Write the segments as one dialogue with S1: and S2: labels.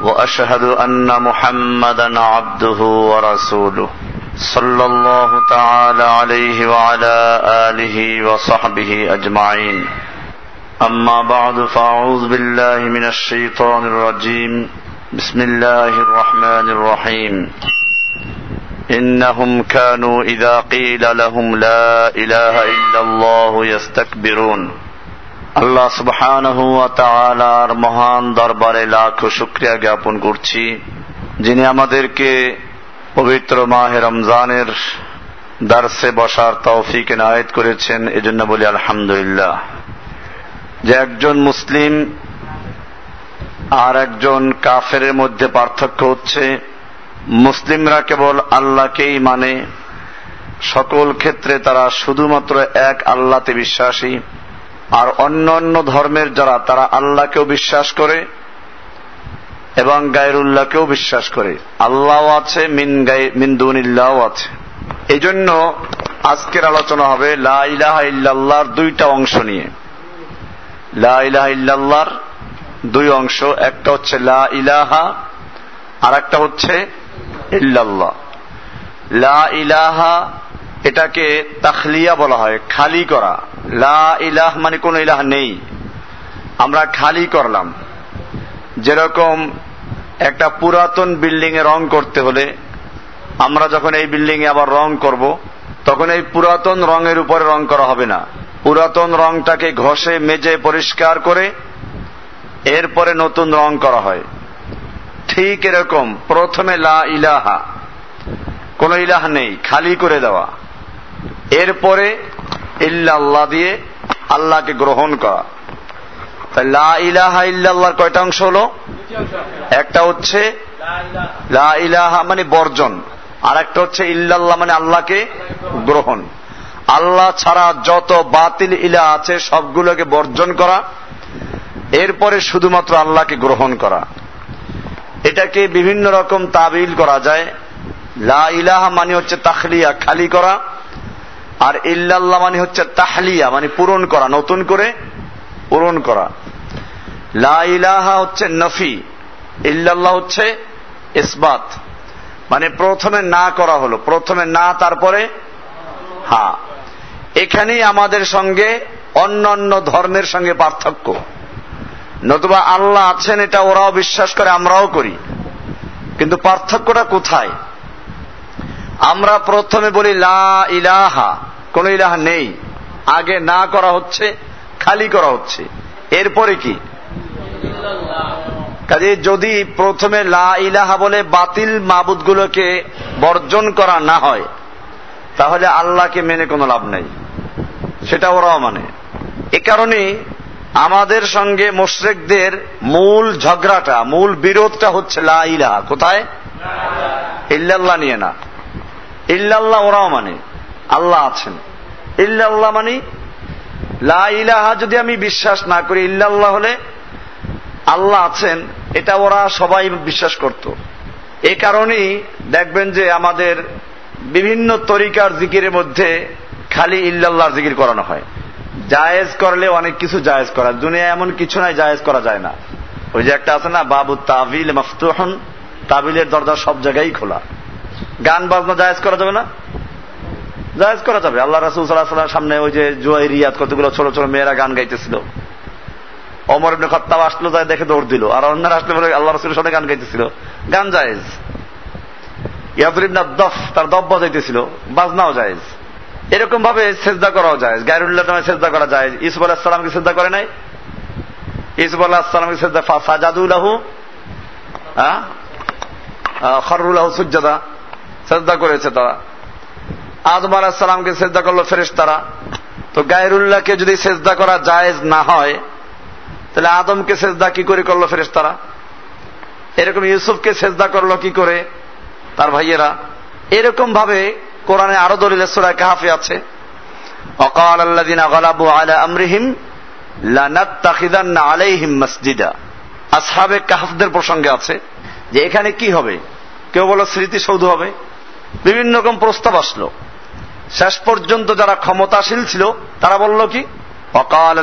S1: وأشهد أن محمدا عبده ورسوله صلى الله تعالى عليه وعلى آله وصحبه أجمعين. أما بعد فأعوذ بالله من الشيطان الرجيم. بسم الله الرحمن الرحيم. إنهم كانوا إذا قيل لهم لا إله إلا الله يستكبرون. আল্লাহ তাআলার মহান দরবারে লাখ শুক্রিয়া জ্ঞাপন করছি, যিনি আমাদেরকে পবিত্র মাহে রমজানের দার্সে বসার তৌফিক এনায়েত করেছেন, এজন্য বলি আলহামদুলিল্লাহ। যে একজন মুসলিম আর একজন কাফেরের মধ্যে পার্থক্য হচ্ছে, মুসলিমরা কেবল আল্লাহকেই মানে সকল ক্ষেত্রে তারা শুধুমাত্র এক আল্লাতে বিশ্বাসী। আর অন্য অন্য ধর্মের যারা, তারা আল্লাহকেও বিশ্বাস করে এবং গায়রুল্লাহকেও বিশ্বাস করে। আল্লাহ আছে, মিন গাই মিন্দুনিল্লাহ আছে। এই জন্য আজকের আলোচনা হবে লা ইলাহা ইল্লাল্লাহর দুইটা অংশ নিয়ে। লা ইলাহা ইল্লাল্লাহর দুই অংশ, একটা হচ্ছে লা ইলাহা আর একটা হচ্ছে ইল্লাল্লাহ। লা ইলাহা এটাকে তাখলিয়া বলা হয়, খালি করা। লা ইলাহ মানে কোন ইলাহ নেই। আমরা খালি করলাম। যেরকম একটা পুরাতন বিল্ডিং এ রং করতে হলে আমরা যখন এই বিল্ডিং এ আবার রং করব, তখন এই পুরাতন রঙের উপরে রং করা হবে না। পুরাতন রংটাকে ঘষে, মেজে, পরিষ্কার করে এরপরে নতুন রং করা হয়। ঠিক এরকম। প্রথমে লা ইলাহা। কোন ইলাহ নেই। খালি করে দেওয়া। এরপরে ইল্লাল্লাহ দিয়ে আল্লাহকে গ্রহণ করা। লা ইলাহা ইল্লাল্লাহর কয়টা অংশ হলো? একটা হচ্ছে লা ইলাহা মানে বর্জন আর একটা হচ্ছে ইল্লাল্লাহ মানে আল্লাহকে গ্রহণ। আল্লাহ ছাড়া যত বাতিল ইলা আছে সবগুলোকে বর্জন করা, এরপরে শুধুমাত্র আল্লাহকে গ্রহণ করা। এটাকে বিভিন্ন রকম তাবিল করা যায়। লা ইলাহা মানে হচ্ছে তাখলিয়া, খালি করা। আর ইল্লাল্লাহ মানে হচ্ছে তাহলিয়া মানে পূরণ করা, নতুন করে পূরণ করা। লা ইলাহা হচ্ছে নফি, ইল্লাল্লাহ হচ্ছে ইসবাত। মানে প্রথমে না করা হলো, প্রথমে না, তারপরে হ্যাঁ এখানেই আমাদের সঙ্গে অন্য অন্য ধর্মের সঙ্গে পার্থক্য। নতুবা আল্লাহ আছেন, এটা ওরাও বিশ্বাস করে, আমরাও করি। কিন্তু পার্থক্যটা কোথায়? আমরা প্রথমে বলি লা ইলাহা, কোন ইলাহা নেই। আগে না করা হচ্ছে, খালি করা হচ্ছে। এরপরে কি? কাজে যদি প্রথমে লা ইলাহা বলে বাতিল মাবুদগুলোকে বর্জন করা না হয়, তাহলে আল্লাহকে মেনে কোনো লাভ নেই। সেটা ওরাও মানে। এ কারণে আমাদের সঙ্গে মোশরেকদের মূল ঝগড়াটা, মূল বিরোধটা হচ্ছে লা ইলাহা। কোথায়? ইল্লাল্লাহ নিয়ে না। ইল্লাল্লাহ, ওরাও মানে। আল্লাহ আছেন। ইল্লাল্লাহ মানে লা ইলাহা যদি আমি বিশ্বাস না করি, ইল্লাল্লাহ হলে আল্লাহ আছেন, এটা ওরা সবাই বিশ্বাস করত। এ কারণেই দেখবেন যে আমাদের বিভিন্ন তরিকার জিকিরের মধ্যে খালি ইল্লাল্লাহর জিকির করানো হয়। জায়েজ করলে অনেক কিছু জায়েজ করা। দুনিয়া এমন কিছু নাই জায়েজ করা যায় না। ওই যে একটা আছে না বাবু তাবিল মফতুহন, তাবিলের দরজা সব জায়গায় খোলা। গান বাজনা জায়েজ করা যাবে না? জায়েজ করা যাবে। আল্লাহ রাসুল সাল্লাহ সামনে ওই যে জুয়াই রিয়াদ কতগুলো ছোট ছোট মেয়েরা গান গাইতেছিল। অমর ইবনে খত্তাব আসলো, যায় দেখে দৌড় দিল। আর অন্যরা আসলে বলে, আল্লাহ রসুলের সাথে গান গাইতেছিল। গান জায়েজ। ইয়াদুরিবনা দফ তার দফ বাজাইতেছিল, বাজনাও জায়েজ। এরকম ভাবে সেজদা করাও যায় গায়রুল্লাহ নামে সেজদা করা যায় ইসুফ আলাহ সালামকে সেজদা করে নাই? ইসুফ আল্লাহ সালামকে সেজদা সাজাদুল্লাহু খরুল্লাহ সুজ্জাদা। সেজদা করেছে তারা। আদম আলাহ সালামকে সেজদা করল ফেরেস তারা তো গায়রুল্লাহকে যদি সেজদা করা জায়েজ না হয়, তাহলে আদমকে সেজদা কি করে করল ফেরেস তারা এরকম ইউসুফকে সেজদা করল কি করে? তার ভাইয়েরা, এরকম ভাবে কোরআনে আরও দলিল সুরায় কাহাফে আছে। অকাল আল্লাদিনা গলাবু আলা আমরিহিম আলাইহিম মসজিদা। আসহাবে কাহাফদের প্রসঙ্গে আছে যে এখানে কি হবে? কেউ বলো স্মৃতিসৌধ হবে। বিভিন্ন রকম প্রস্তাব আসলো। শেষ পর্যন্ত যারা ক্ষমতাশীল ছিল, তারা বলল কি? অকাল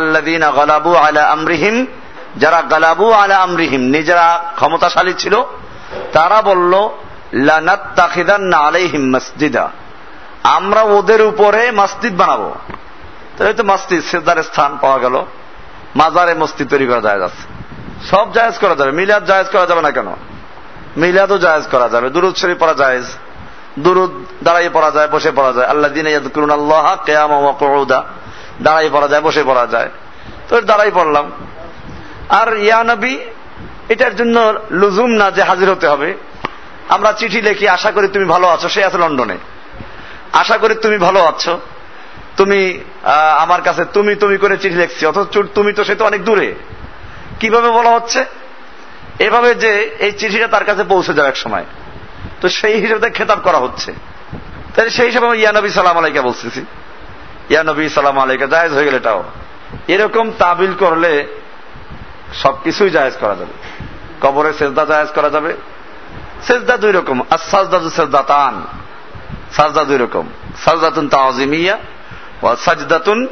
S1: আলা আমরিহিম, যারা গালাবু আলা আমরিহিম, নিজেরা ক্ষমতাশালী ছিল, তারা বলল আলাইহিম মসজিদা, আমরা ওদের উপরে মসজিদ বানাবো। তাই তো মসজিদ সেদার স্থান পাওয়া গেল, মাজারে মসজিদ তৈরি করা যায় আছে। সব জায়েজ করা যাবে, মিলাদ জায়েজ করা যাবে না কেন? মিলাদও জায়েজ করা যাবে, দুরুদ শরীফ পড়া জায়েজ। দুরুদ দাঁড়াই পড়া যায়, বসে পড়া যায়। আল্লাহ দিনে আল্লাহ কেয়ামা কৌদা দাঁড়াই পড়া যায়, বসে পড়া যায়। তো দাঁড়াই পড়লাম। আর ইয়া নবী, এটার জন্য লুজুম না যে হাজির হতে হবে। আমরা চিঠি লিখি, আশা করি তুমি ভালো আছো, সে আছে লন্ডনে। আশা করি তুমি ভালো আছো। তুমি আমার কাছে তুমি তুমি করে চিঠি লিখছি, অথচ তুমি তো, সে তো অনেক দূরে। কীভাবে বলা হচ্ছে? এভাবে যে এই চিঠিটা তার কাছে পৌঁছে যাবে এক সময়। তো সেই হিসেবে খেতাব করা হচ্ছে। তাই সেই হিসেবে আমি ইয়ানবী সালাম আলাইকা বলতেছি। ইয়ানবী সালাম আলাইকা, জায়েজ হয়ে গেলে এটাও। এরকম তাবিল করলে সবকিছুই জায়েজ করা যাবে। কবরে সেজদা জায়েজ করা যাবে। সেজদা দুই রকম। আর সাজদাদু সেজদাতান। সাজদা দুই রকম। সাজদাতুন তাজিমিয়া ও সাজদাতুন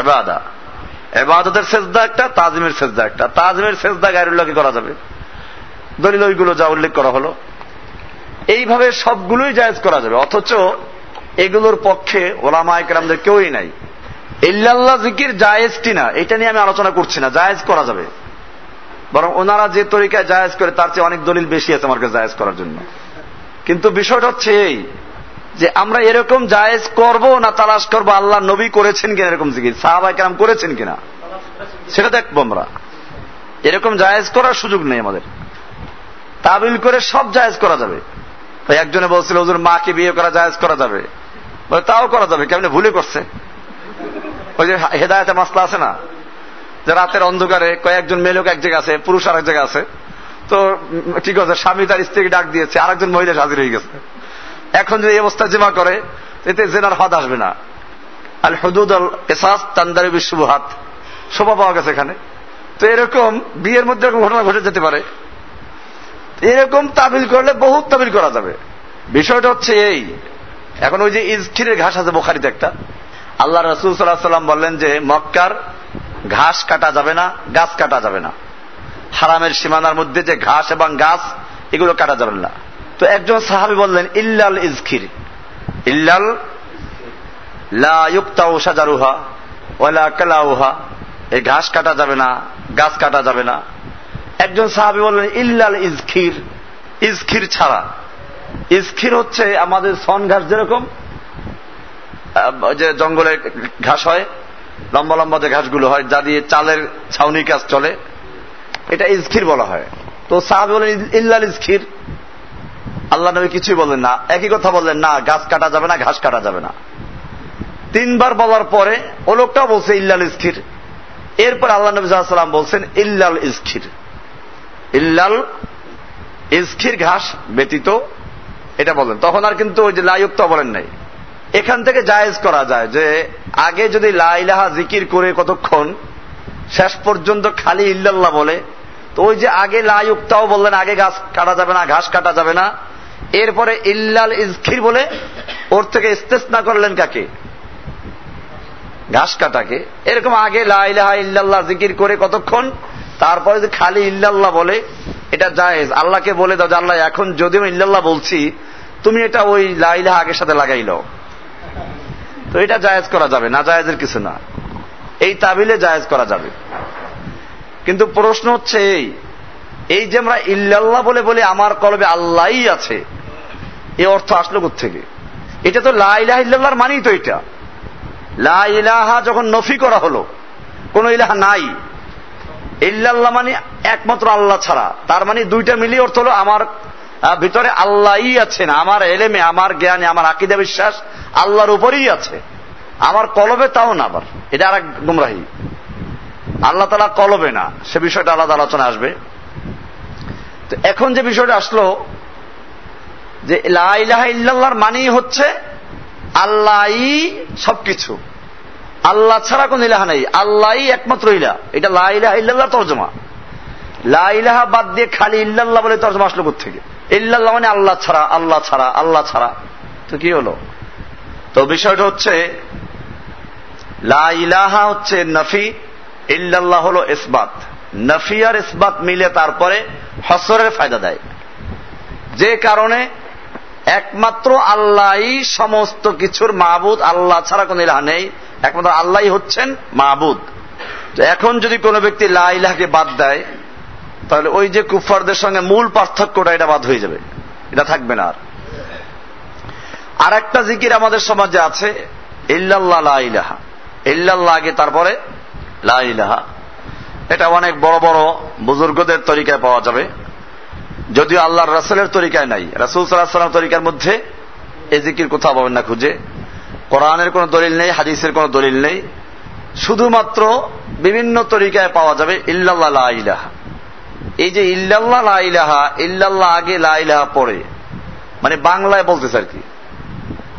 S1: ইবাদা। এবাদতের সেজদা একটা, তাজিমের সেজদা একটা। তাজিমের সেজদা গায়রুল্লাহকে করা যাবে। দলিল ওইগুলো যা উল্লেখ করা হলো। এইভাবে সবগুলোই জায়েজ করা যাবে। অথচ এগুলোর পক্ষে ওলামা একরামদের কেউই নাই। ইল্লাল্লাহ জিকির জায়েজ কিনা এটা নিয়ে আমি আলোচনা করছি না, জায়েজ করা যাবে। বরং ওনারা যে তরিকায় জায়েজ করে, তার চেয়ে অনেক দলিল বেশি আছে আমার জায়েজ করার জন্য। কিন্তু বিষয়টা হচ্ছে এই, যে আমরা এরকম জায়েজ করব না তালাশ করব, আল্লাহ নবী করেছেন কিনা এরকম জিকির সাহাবাই কেরাম করেছেন কিনা, সেটা দেখব আমরা এরকম জায়েজ করার সুযোগ নেই আমাদের। তাবিল করে সব জায়েজ করা যাবে। তাই একজনে বলছিল ওজুর মাকে বিয়ে করা জায়েজ করা যাবে? বলে, তাও করা যাবে, কেমন ভুলে করছে? ওই যে হেদায়তে মাসলা আছে না? যে রাতের অন্ধকারে কয়েকজন মেয়ে লোক এক জায়গায় আছে, পুরুষ আর এক জায়গায় আছে। তো ঠিক আছে, স্বামী তার স্ত্রীকে ডাক দিয়েছে, আরেকজন মহিলা হাজির হয়ে গেছে। এখন যদি এই অবস্থা জিমা করে, এতে জেনার হদ আসবে না। আল হদুদ আল এসাস তান্দারি বিশ্বহাত শোভা পাওয়া গেছে এখানে। তো এরকম বিয়ের মধ্যে ঘটনা ঘটে যেতে পারে। এরকম তাবিল করলে বহুত তাবিল করা যাবে। বিষয়টা হচ্ছে এই। এখন ওই যে ইজখিরের ঘাস আছে বোখারিতে একটা। আল্লাহ রসুল সাল্লাহ সাল্লাম বললেন যে, মক্কার ঘাস কাটা যাবে না, গাছ কাটা যাবে না। হারামের সীমানার মধ্যে যে ঘাস এবং গাছ, এগুলো কাটা যাবে না। তো একজন সাহাবি বললেন, ইল্লাল ইজখির। ইল্লাল লা সাজারুহা ওয়ালা কালাউহা। এই ঘাস কাটা যাবে না, গাছ কাটা যাবে না। একজন সাহাবি বললেন, ইল্লাল ইজখির। ইজখির ছাড়া। ইজখির হচ্ছে আমাদের সন ঘাস যেরকম যে জঙ্গলে ঘাস হয়, লম্বা লম্বা যে ঘাসগুলো হয়, যা দিয়ে চালের ছাউনি কাজ চলে, এটা ইজখির বলা হয়। তো সাহাবি বলেন ইল্লাল ইজখির। আল্লাহ নবী কিছুই বললেন না। একই কথা বললেন, না, গাছ কাটা যাবে না, ঘাস কাটা যাবে না। তিনবার বলার পরে ও লোকটাও বলছে, ইল্লাল ইজখির। এরপর আল্লাহ নবী সাল্লাম বলছেন, ইল্লাল ইজখির। ইল্লাল ইজখির ঘাস ব্যতীত, এটা বলেন। তখন আর কিন্তু ওই যে লাইয়ুক্ত বলেন নাই। এখান থেকে জায়েজ করা যায় যে, আগে যদি লাইলাহা জিকির করে কতক্ষণ, শেষ পর্যন্ত খালি ইল্লাল্লাহ বলে, তো ওই যে আগে লাইয়ুক্তাও বললেন, আগে ঘাস কাটা যাবে না, ঘাস কাটা যাবে না, এরপরে ইল্লাল ইজখির বলে, ওর থেকে ইস্তেসনা করলেন কাকে? ঘাস কাটাকে। এরকম আগে লাইলাহা ইল্লাল্লাহ জিকির করে কতক্ষণ তারপরে যদি খালি ইল্লাল্লাহ বলে, এটা জায়েজ। আল্লাহকে বলে দাও আল্লাহ, এখন যদিও ইল্লাল্লাহ বলছি, তুমি এটা ওই লাইলাহা আগের সাথে লাগাইল তো এটা জায়েজ করা যাবে, না জায়েজের কিছু না। এই তাবিলে জায়েজ করা যাবে। কিন্তু প্রশ্ন হচ্ছে এই এই যে আমরা ইল্লাল্লাহ বলে বলে, আমার কলবে আল্লাহই আছে, এ অর্থ আসলো থেকে এটা তো লাইলাহ ইল্লাল্লাহর মানেই তো এটা। লা ইলাহা যখন নফি করা হলো, কোন ইলাহা নাই ইল্লাল্লাহ মানে একমাত্র আল্লাহ ছাড়া। তার মানে দুইটা মিলিয়ে অর্থ হলো আমার ভিতরে আল্লাহই আছেন আমার এলেমে, আমার জ্ঞানে, আমার আকিদা বিশ্বাস আল্লাহর উপরেই আছে। আমার কলবে তাও না আবার। এটা আর এক গুমরাহি। আল্লাহ তালা কলবে না। সে বিষয়টা আলাদা আলোচনা আসবে। তো এখন যে বিষয়টা আসলো, যে লাহ ইলাহা ইল্লাল্লাহর মানেই হচ্ছে আল্লাহই সবকিছু। আল্লাহ ছাড়া কোন ইলাহা নেই। আল্লাহ একমাত্র ইলা এটা লা ইলাহা ইল্লাল্লাহ তর্জমা। লা ইলাহা বাদ দিয়ে খালি ইল্লাল্লাহ বলে তর্জমা আসলো থেকে ইল্লাল্লাহ মানে আল্লাহ ছাড়া আল্লাহ ছাড়া আল্লাহ ছাড়া। তো কি হলো? তো বিষয়টা হচ্ছে, লা ইলাহা হচ্ছে নফি, ইল্লাল্লাহ হলো ইসবাত। নফি আর ইসবাত মিলে তারপরে হসরের ফায়দা দেয়। যে কারণে একমাত্র আল্লাহই সমস্ত কিছুর মাহবুদ আল্লাহ ছাড়া কোন ইলাহা নেই। একমাত্র আল্লাহ হচ্ছেন মাহবুদ এখন যদি কোনো ব্যক্তি লা ইলাহাকে বাদ দেয়, তাহলে ওই যে কুফারদের সঙ্গে মূল পার্থক্যটা এটা বাদ হয়ে যাবে। এটা থাকবে না আর। একটা জিকির আমাদের সমাজে আছে, ইল্লাল্লাহ লা ইলাহা। ইল্লাল্লাহ আগে, তারপরে লা ইলাহা। এটা অনেক বড় বড় বুজুর্গদের তরিকায় পাওয়া যাবে। যদিও আল্লাহর রাসুলের তরিকায় নাই। রাসুল সাল্লাহ তরিকার মধ্যে এ জিকির কোথাও পাবেন না খুঁজে। কোরআনের কোনো দলিল নেই, হাদিসের কোনো দলিল নেই। শুধুমাত্র বিভিন্ন তরিকায় পাওয়া যাবে, ইল্লাল্লাহ ইলাহা। এই যে ইল্লাল্লাহ লা ইলাহা, ইল্লাল্লাহ আগে লা ইলাহা পরে। মানে বাংলায় বলতেছে আর কি।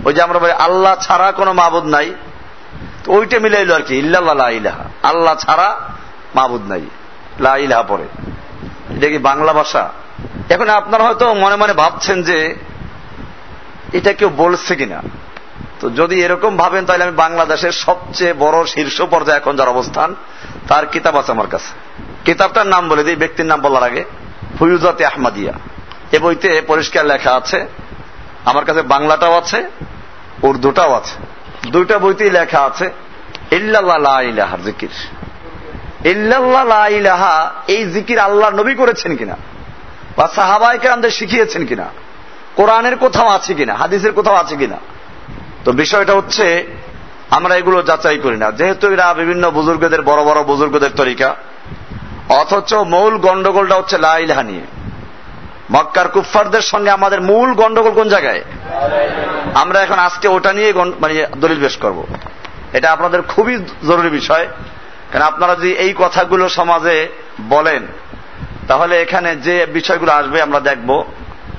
S1: ওই যে আমরা বলি, আল্লাহ ছাড়া কোনো মাবুদ নাই। তো ওইটা মিলাইল আর কি, ইল্লাল্লাহ লা ইলাহা। আল্লাহ ছাড়া মাবুদ নাই, লা ইলাহা পরে। এটা কি বাংলা ভাষা? এখন আপনারা হয়তো মনে মনে ভাবছেন যে এটা কেউ বলছে কিনা। তো যদি এরকম ভাবেন, তাহলে আমি বাংলাদেশের সবচেয়ে বড় শীর্ষ পর্যায়ে এখন যার অবস্থান, তার কিতাব আছে আমার কাছে। কিতাবটার নাম বলে দিই, ব্যক্তির নাম বলার আগে, ফুয়ুজাতে আহমাদিয়া। এ বইতে পরিষ্কার লেখা আছে, আমার কাছে বাংলাটাও আছে, উর্দুটাও আছে। দুইটা বইতেই লেখা আছে ইলাহার জিকির ইলাহা এই জিকির আল্লাহ নবী করেছেন কিনা? বা সাহাবাইকে আমাদের শিখিয়েছেন কিনা? কোরআনের কোথাও আছে কিনা? হাদিসের কোথাও আছে কিনা? তো বিষয়টা হচ্ছে, আমরা এগুলো যাচাই করি না। যেহেতু এরা বিভিন্ন বুজুর্গদের, বড় বড় বুজুর্গদের তরিকা, অথচ মূল গন্ডগোলটা হচ্ছে লাইলাহা নিয়ে। মক্কার কুফফারদের সঙ্গে আমাদের মূল গন্ডগোল কোন জায়গায়? আমরা এখন আজকে ওটা নিয়ে মানে দলিল পেশ করব। এটা আপনাদের খুবই জরুরি বিষয়। কারণ আপনারা যদি এই কথাগুলো সমাজে বলেন, তাহলে এখানে যে বিষয়গুলো আসবে আমরা দেখব।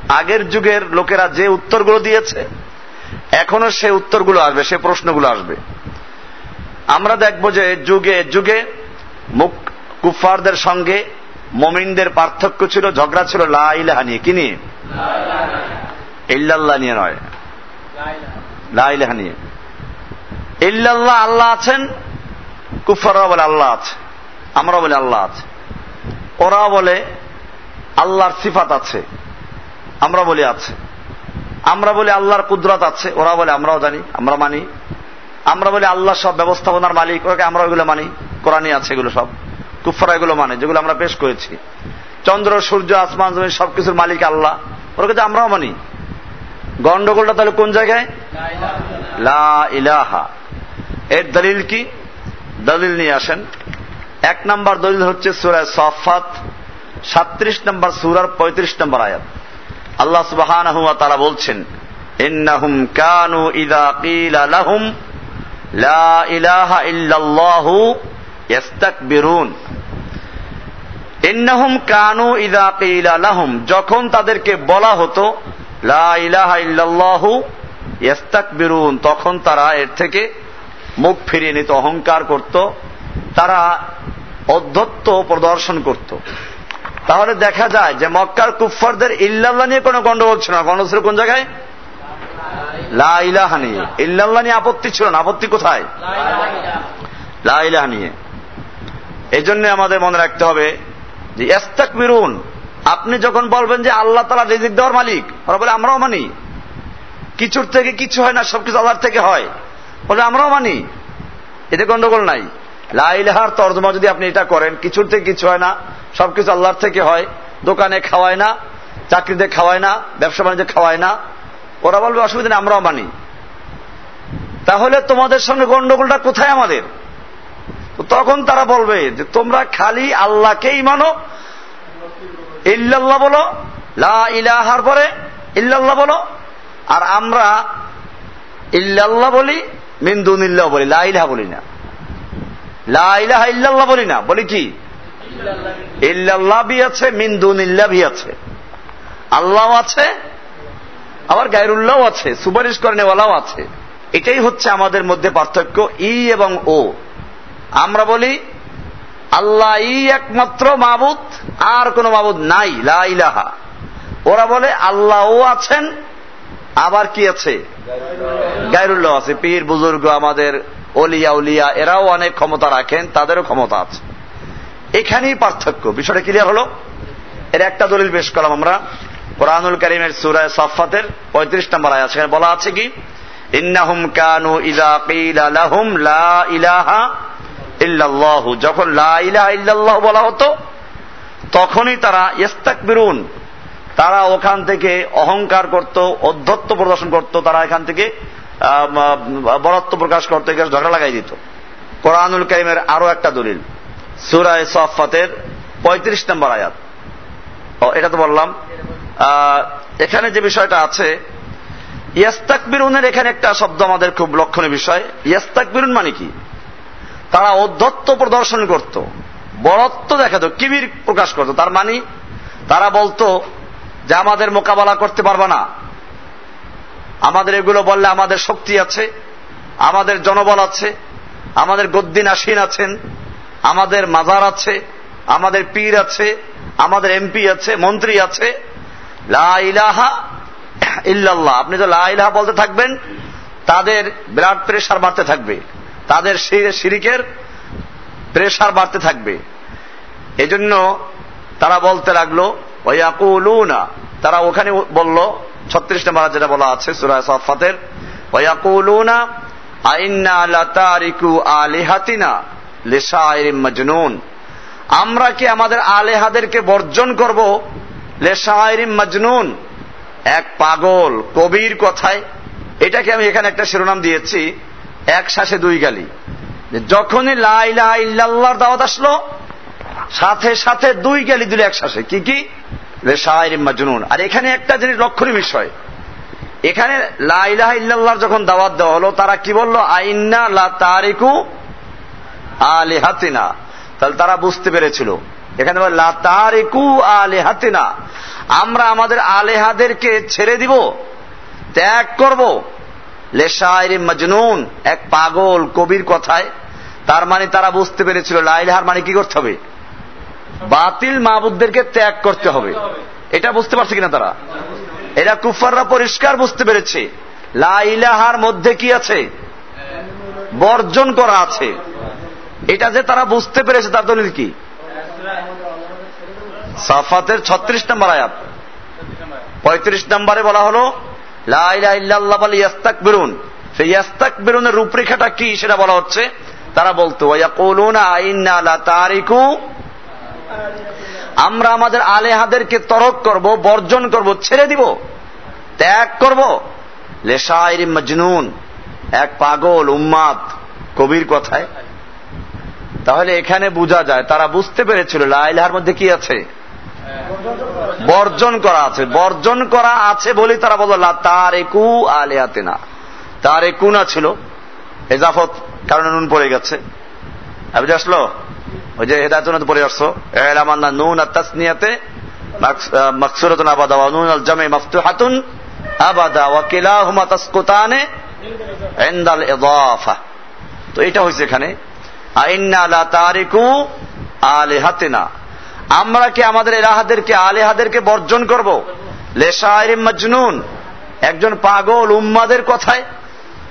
S1: আগের যুগের লোকেরা যে উত্তরগুলো দিয়েছে এখনও সে উত্তরগুলো আসবে, সে প্রশ্নগুলো আসবে। আমরা দেখব যে যুগে যুগে মুখ কুফারদের সঙ্গে মমিনদের পার্থক্য ছিল, ঝগড়া ছিল, লা ইলাহা নিয়ে। কি নিয়ে? ইল্লাল্লাহ নিয়ে নয়। লা ইলাহা নিয়ে। ইল্লাল্লাহ আল্লাহ আছেন কুফাররা বলে আল্লাহ আছে আমরা বলে আল্লাহ আছে। ওরা বলে আল্লাহর সিফাত আছে আমরা বলি আছে। আমরা বলি আল্লাহর কুদরত আছে, ওরা বলে আমরাও জানি, আমরা মানি। আমরা বলি আল্লাহ সব ব্যবস্থাপনার মালিক, ওকে আমরা ওইগুলো মানি, কোরআনই আছে এগুলো সব। কুফরা এগুলো মানে যেগুলো আমরা পেশ করেছি। চন্দ্র, সূর্য, আসমান, জমিন, সবকিছুর মালিক আল্লাহ। ওরা কাছে আমরাও মানি। গন্ডগোলটা তাহলে কোন জায়গায়? লা ইলাহা। এর দলিল কি? দলিল নিয়ে আসেন। এক নম্বর দলিল হচ্ছে সুরায় সফাত সাত্রিশ নম্বর সুরার পঁয়ত্রিশ নম্বর আয়াত। আল্লাহ সুবাহান তারা বলছেন, ইন্নাহুম কানু ইদা কিলা লাহুম, লা ইলাহা ইল্লাল্লাহু ইস্তাকবিরুন ইন্নাহুম কানু ইদা কিলা লাহুম, যখন তাদেরকে বলা হতো, লা ইলাহা ইল্লাল্লাহু ইস্তাকবিরুন তখন তারা এর থেকে মুখ ফিরিয়ে নিত, অহংকার করত, তারা অধ্যত্ত প্রদর্শন করত। তাহলে দেখা যায় যে মক্কার কুফফারদের ইল্লাল্লাহ নিয়ে কোনো গন্ডগোল ছিল না। গন্ডগোল ছিল কোন জায়গায়? লা ইলাহা নিয়ে। ইল্লাল্লাহ নিয়ে আপত্তি ছিল না। আপত্তি কোথায়? লা ইলাহা নিয়ে। এই জন্য আমাদের মনে রাখতে হবে যে এস্তাক মিরুন আপনি যখন বলবেন যে আল্লাহ তালা রিজিক দেওয়ার মালিক, ওরা বলে, আমরাও মানি। কিছুর থেকে কিছু হয় না, সবকিছু আল্লাহর থেকে হয়। বলে, আমরাও মানি। এতে গন্ডগোল নাই। লাইলাহার তর্জমা যদি আপনি এটা করেন, কিছুর থেকে কিছু হয় না। সবকিছু আল্লাহর থেকে হয়। দোকানে খাওয়ায় না, চাকরিতে খাওয়ায় না, ব্যবসা বাণিজ্যে খাওয়ায় না। ওরা বলবে, অসুবিধা নেই, আমরাও মানি। তাহলে তোমাদের সঙ্গে গন্ডগোলটা কোথায় আমাদের? তখন তারা বলবে যে, তোমরা খালি আল্লাহকেই মানো। ইল্লাল্লাহ বলো, লা ইলাহার পরে ইল্লাল্লাহ বলো, আর আমরা ইল্লাল্লাহ বলি মিন্দুনিল্লাহ বলি, লা ইলাহা বলি না। লা ইলাহা ইল্লাল্লাহ বলি না, বলি কি? ইল্লাল্লাহ বি আছে মিন্দুন ইল্লা বি আছে। আল্লাহ আছে, আবার গায়রুল্লাহ আছে, সুপারিশ করেনেওয়ালাও আছে। এটাই হচ্ছে আমাদের মধ্যে পার্থক্য, ই এবং ও। আমরা বলি, আল্লাহ ই একমাত্র মাবুদ, আর কোন মাবুদ নাই, লা ইলাহা। ওরা বলে, আল্লাহ ও আছেন, আবার কি আছে? গায়রুল্লাহ আছে। পীর, বুজুর্গ, আমাদের অলিয়া উলিয়া, এরাও অনেক ক্ষমতা রাখেন, তাদেরও ক্ষমতা আছে। এখানেই পার্থক্য। বিষয়টা ক্লিয়ার হলো? এর একটা দলিল পেশ করলাম আমরা। কোরআনুল করিমের সুরায় সাফাতের পঁয়ত্রিশ নম্বর আয়াত। সেখানে বলা আছে কি? ইন্নাহুম কানু ইদা কিলা লাহুম লা ইলাহা ইল্লাল্লাহু। যখন লা ইলাহা ইল্লাল্লাহ বলা হতো, তখনই তারা ইস্তাকবিরুন। তারা ওখান থেকে অহংকার করত অধ্যত্ব প্রদর্শন করত, তারা এখান থেকে বরত্ব প্রকাশ করত ঝগড়া লাগাই দিত। কোরআনুল করিমের আরও একটা দলিল। সুরায় সফাতের পঁয়ত্রিশ নম্বর আয়াত। ও, এটা তো বললাম। এখানে যে বিষয়টা আছে, ইয়াস্তাকবিরুনের এখানে একটা শব্দ আমাদের খুব লক্ষণীয় বিষয়। ইয়াস্তাকবিরুন মানে কি? তারা অধ্যত্ব প্রদর্শন করত বড়ত্ব দেখাতো, কিবির প্রকাশ করত। তার মানে তারা বলতো যে আমাদের মোকাবেলা করতে পারবে না। আমাদের এগুলো বললে আমাদের শক্তি আছে, আমাদের জনবল আছে, আমাদের গদ্দিন আসীন আছেন। আমাদের মাজার আছে, আমাদের পীর আছে, আমাদের এমপি আছে, মন্ত্রী আছে। লা ইলাহা ইল্লাল্লাহ। আপনি তো লা ইলাহা বলতে থাকবেন, তাদের ব্লাড প্রেশার বাড়তে থাকবে। তাদের শিরিকের প্রেশার বাড়তে থাকবে। এজন্য তারা বলতে লাগল ওয়াকুলুনা তারা ওখানে বলল, ছত্রিশ নম্বর যেটা বলা আছে সুরায় সফাতের ওয়াকুলুনা আইন্না লাতারিকু আলিহাতিনা? মাজনুন। আমরা কি আমাদের আলেহাদেরকে বর্জন করব? লেশাইরিম মাজনুন। এক পাগল, কবির কথায়। এটাকে আমি এখানে একটা শিরোনাম দিয়েছি। এক শ্বাসে দুই গালি। যখনই লাইলা ইল্লাল্লাহর দাওয়াত আসলো, সাথে সাথে দুই গালি দিল এক শ্বাসে। কি কি? রেশাইরিম মাজনুন। আর এখানে একটা জিনিস লক্ষণীয় বিষয়। এখানে লাইলাহ ইল্লাল্লাহর যখন দাওয়াত দেওয়া হলো, তারা কি বলল? আইন্না লা তারিকু আলিহাতিনা। তাহলে তারা বুঝতে পেরেছিল। এখানে লা তারিকু আলিহাতিনা। আমরা আমাদের আলেহাদেরকে ছেড়ে দিব, ত্যাগ করব। লেশায়রি মজনুন, এক পাগল কবির কথায়। তার মানে তারা বুঝতে পেরেছিল লাইলাহার মানে কি করতে হবে? বাতিল মাহবুদদেরকে ত্যাগ করতে হবে। এটা বুঝতে পারছে কিনা তারা? এরা কুফাররা পরিষ্কার বুঝতে পেরেছে। লাইলাহার মধ্যে কি আছে? বর্জন করা আছে। এটা যে তারা বুঝতে পেরেছে তার দলিল কি? সাফাতের ছত্রিশ নম্বর আয়াত। পঁয়ত্রিশ নম্বরে বলা হলো ইয়াস্তাক বেরুন সেই ইয়াস্তাক বেরুনের রূপরেখাটা কি সেটা বলা হচ্ছে? তারা বলতো তারিকু। আমরা আমাদের আলেহাদেরকে তরক করব, বর্জন করব, ছেড়ে দিব, ত্যাগ করব। লেশাইরি মজনুন, এক পাগল, উম্মাদ, কবির কথায়। তাহলে এখানে বোঝা যায়, তারা বুঝতে পেরেছিল লাইলাহার মধ্যে কি আছে? বর্জন করা আছে। বর্জন করা আছে বলেই তারা বলল তার একু আলেহাতে না তার একুনা ছিল। হেজাফত কারণে নুন পড়ে গেছে। বুঝে আসলো? ওই যে হেদায়ত পড়ে আসছো। এলামান্না নুন আর তাসনিয়াতে মাকসুরাতুন আবাদা নুন আল জামে মাফতুহাতুন আবাদা ওয়া কিলাহুমা তাসকুতানে ইনদাল ইদাফা। তো এটা হয়েছে এখানে। আমরা কি আমাদের এলাহাদেরকে, আলেহাদেরকে বর্জন করব? মজনুন। একজন পাগল উম্মাদের কথায়,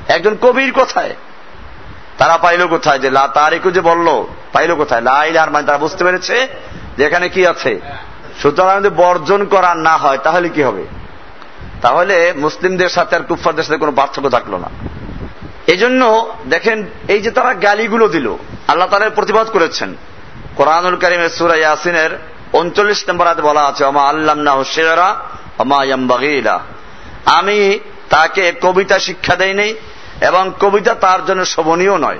S1: একজন কবির কথায়। তারা পাইল কোথায়? যে লা যে বলল, পাইল কোথায়? লাইলার মানে তারা বুঝতে পেরেছে যে এখানে কি আছে। সুতরাং যদি বর্জন করা না হয়, তাহলে কি হবে? তাহলে মুসলিমদের সাথে আর কুফারদের সাথে কোনো পার্থক্য থাকল না। এই জন্য দেখেন, এই যে তারা গালিগুলো দিল, আল্লাহ তালের প্রতিবাদ করেছেন। কোরআনুল করিমের সুরা ইয়াসিনের উনচল্লিশ নম্বর হাতে বলা আছে অমা আল্লাম না অমা ইয়াম্বাগিলা। আমি তাকে কবিতা শিক্ষা দেই নেই এবং কবিতা তার জন্য শোভনীয় নয়।